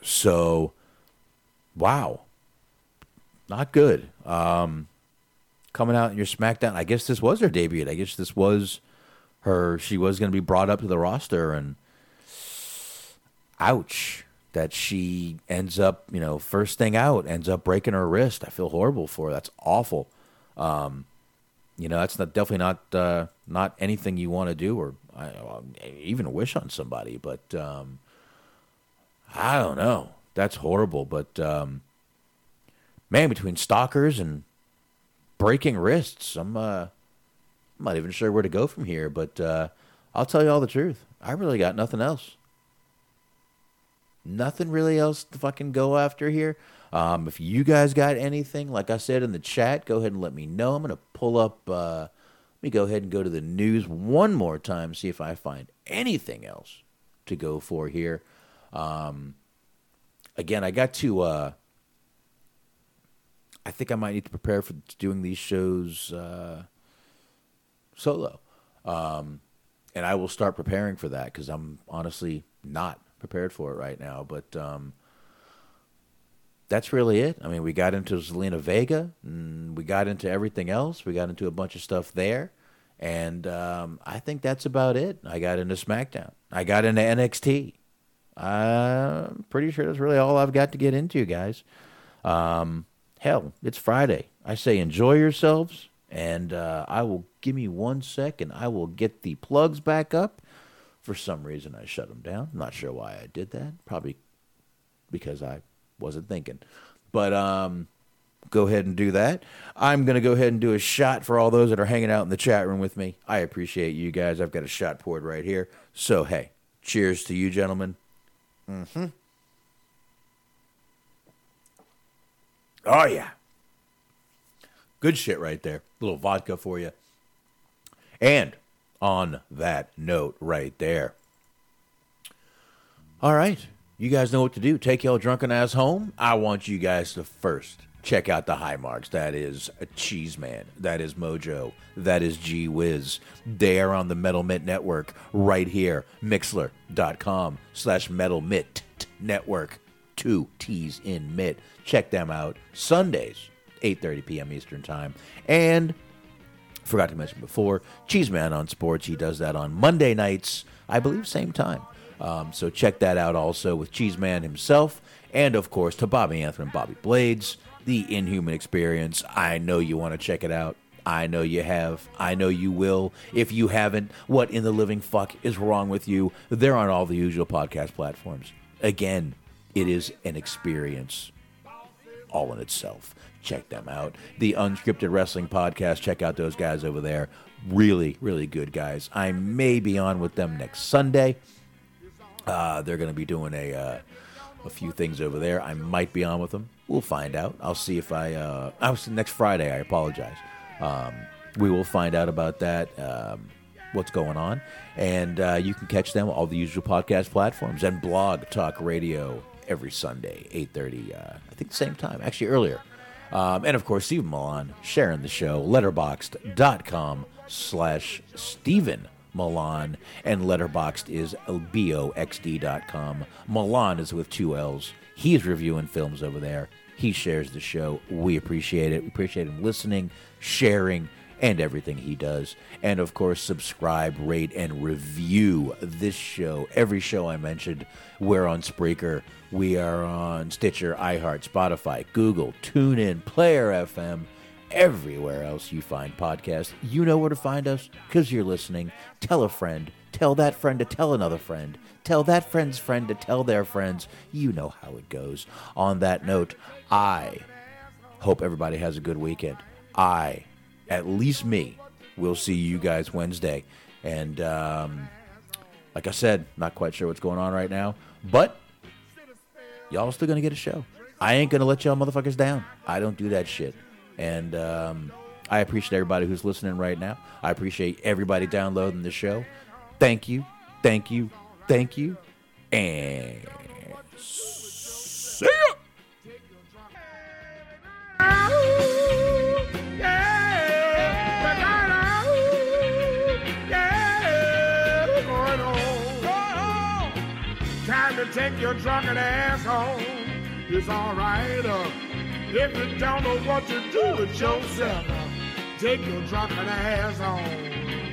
so, wow, not good. Um, coming out in your SmackDown. I guess this was her debut. I guess this was her. She was going to be brought up to the roster, and ouch, that she ends up, you know, first thing out, ends up breaking her wrist. I feel horrible for her. That's awful. Um, you know, that's not definitely not uh, not anything you want to do or I, even wish on somebody. But um, I don't know. That's horrible. But um, man, between stalkers and breaking wrists, I'm uh, I'm not even sure where to go from here. But uh, I'll tell you all the truth. I really got nothing else. Nothing really else to fucking go after here. Um, if you guys got anything, like I said in the chat, go ahead and let me know. I'm gonna pull up. Uh, let me go ahead and go to the news one more time, see if I find anything else to go for here. Um, again, I got to. Uh, I think I might need to prepare for doing these shows uh, solo, um, and I will start preparing for that because I'm honestly not prepared for it right now. But um, that's really it. I mean, we got into Zelina Vega, and we got into everything else. We got into a bunch of stuff there, and um, I think that's about it. I got into SmackDown. I got into NXT. I'm pretty sure that's really all I've got to get into, guys. Um, hell, it's Friday. I say enjoy yourselves, and uh, I will give me one second. I will get the plugs back up. For some reason, I shut them down. I'm not sure why I did that. Probably because I wasn't thinking. But um, go ahead and do that. I'm going to go ahead and do a shot for all those that are hanging out in the chat room with me. I appreciate you guys. I've got a shot poured right here. So, hey, cheers to you, gentlemen. Mm-hmm. Oh, yeah. Good shit right there. A little vodka for you. And on that note right there. All right. You guys know what to do. Take your drunken ass home. I want you guys to first check out the high marks. That is cheese man. That is Mojo. That is G Wiz. They are on the Metal Mitt Network right here. Mixer.com slash Metal Mitt Network. Two T's in Mitt. Check them out. Sundays, 8.30 p.m. Eastern Time. And forgot to mention before, Cheese Man on Sports. He does that on Monday nights, I believe, same time. Um, so check that out also with Cheeseman himself, and of course to Bobby Anthony and Bobby Blades, the Inhuman Experience. I know you want to check it out. I know you have. I know you will. If you haven't, what in the living fuck is wrong with you? They're on all the usual podcast platforms. Again, it is an experience all in itself. Check them out. The Unscripted Wrestling Podcast. Check out those guys over there. Really, really good guys. I may be on with them next Sunday. Uh, they're going to be doing a uh, a few things over there. I might be on with them. We'll find out. I'll see if I. Uh, I was next Friday. I apologize. Um, we will find out about that. Um, what's going on, and uh, you can catch them all the usual podcast platforms and blog talk radio every Sunday, eight thirty. Uh, I think the same time, actually earlier. Um, and of course, Stephen Milan sharing the show. Letterboxd.com slash Stephen Milan, and letterboxed is boxd.com. Milan is with two L's. He's reviewing films over there. He shares the show. We appreciate it. We appreciate him listening, sharing, and everything he does. And of course, subscribe, rate, and review this show. Every show I mentioned, we're on Spreaker. We are on Stitcher, iHeart, Spotify, Google, TuneIn, Player FM, everywhere else you find podcasts. You know where to find us because you're listening. Tell a friend. Tell that friend to tell another friend. Tell that friend's friend to tell their friends. You know how it goes. On that note, I hope everybody has a good weekend. I, at least me, will see you guys Wednesday. And um, like I said, not quite sure what's going on right now, but y'all still gonna get a show. I ain't gonna let y'all motherfuckers down. I don't do that shit. And um, I appreciate everybody who's listening right now. I appreciate everybody downloading the show. Thank you, thank you, thank you, and take your drunken ass home. It's alright. Uh, if you don't know what to do with yourself, take your drunken ass home.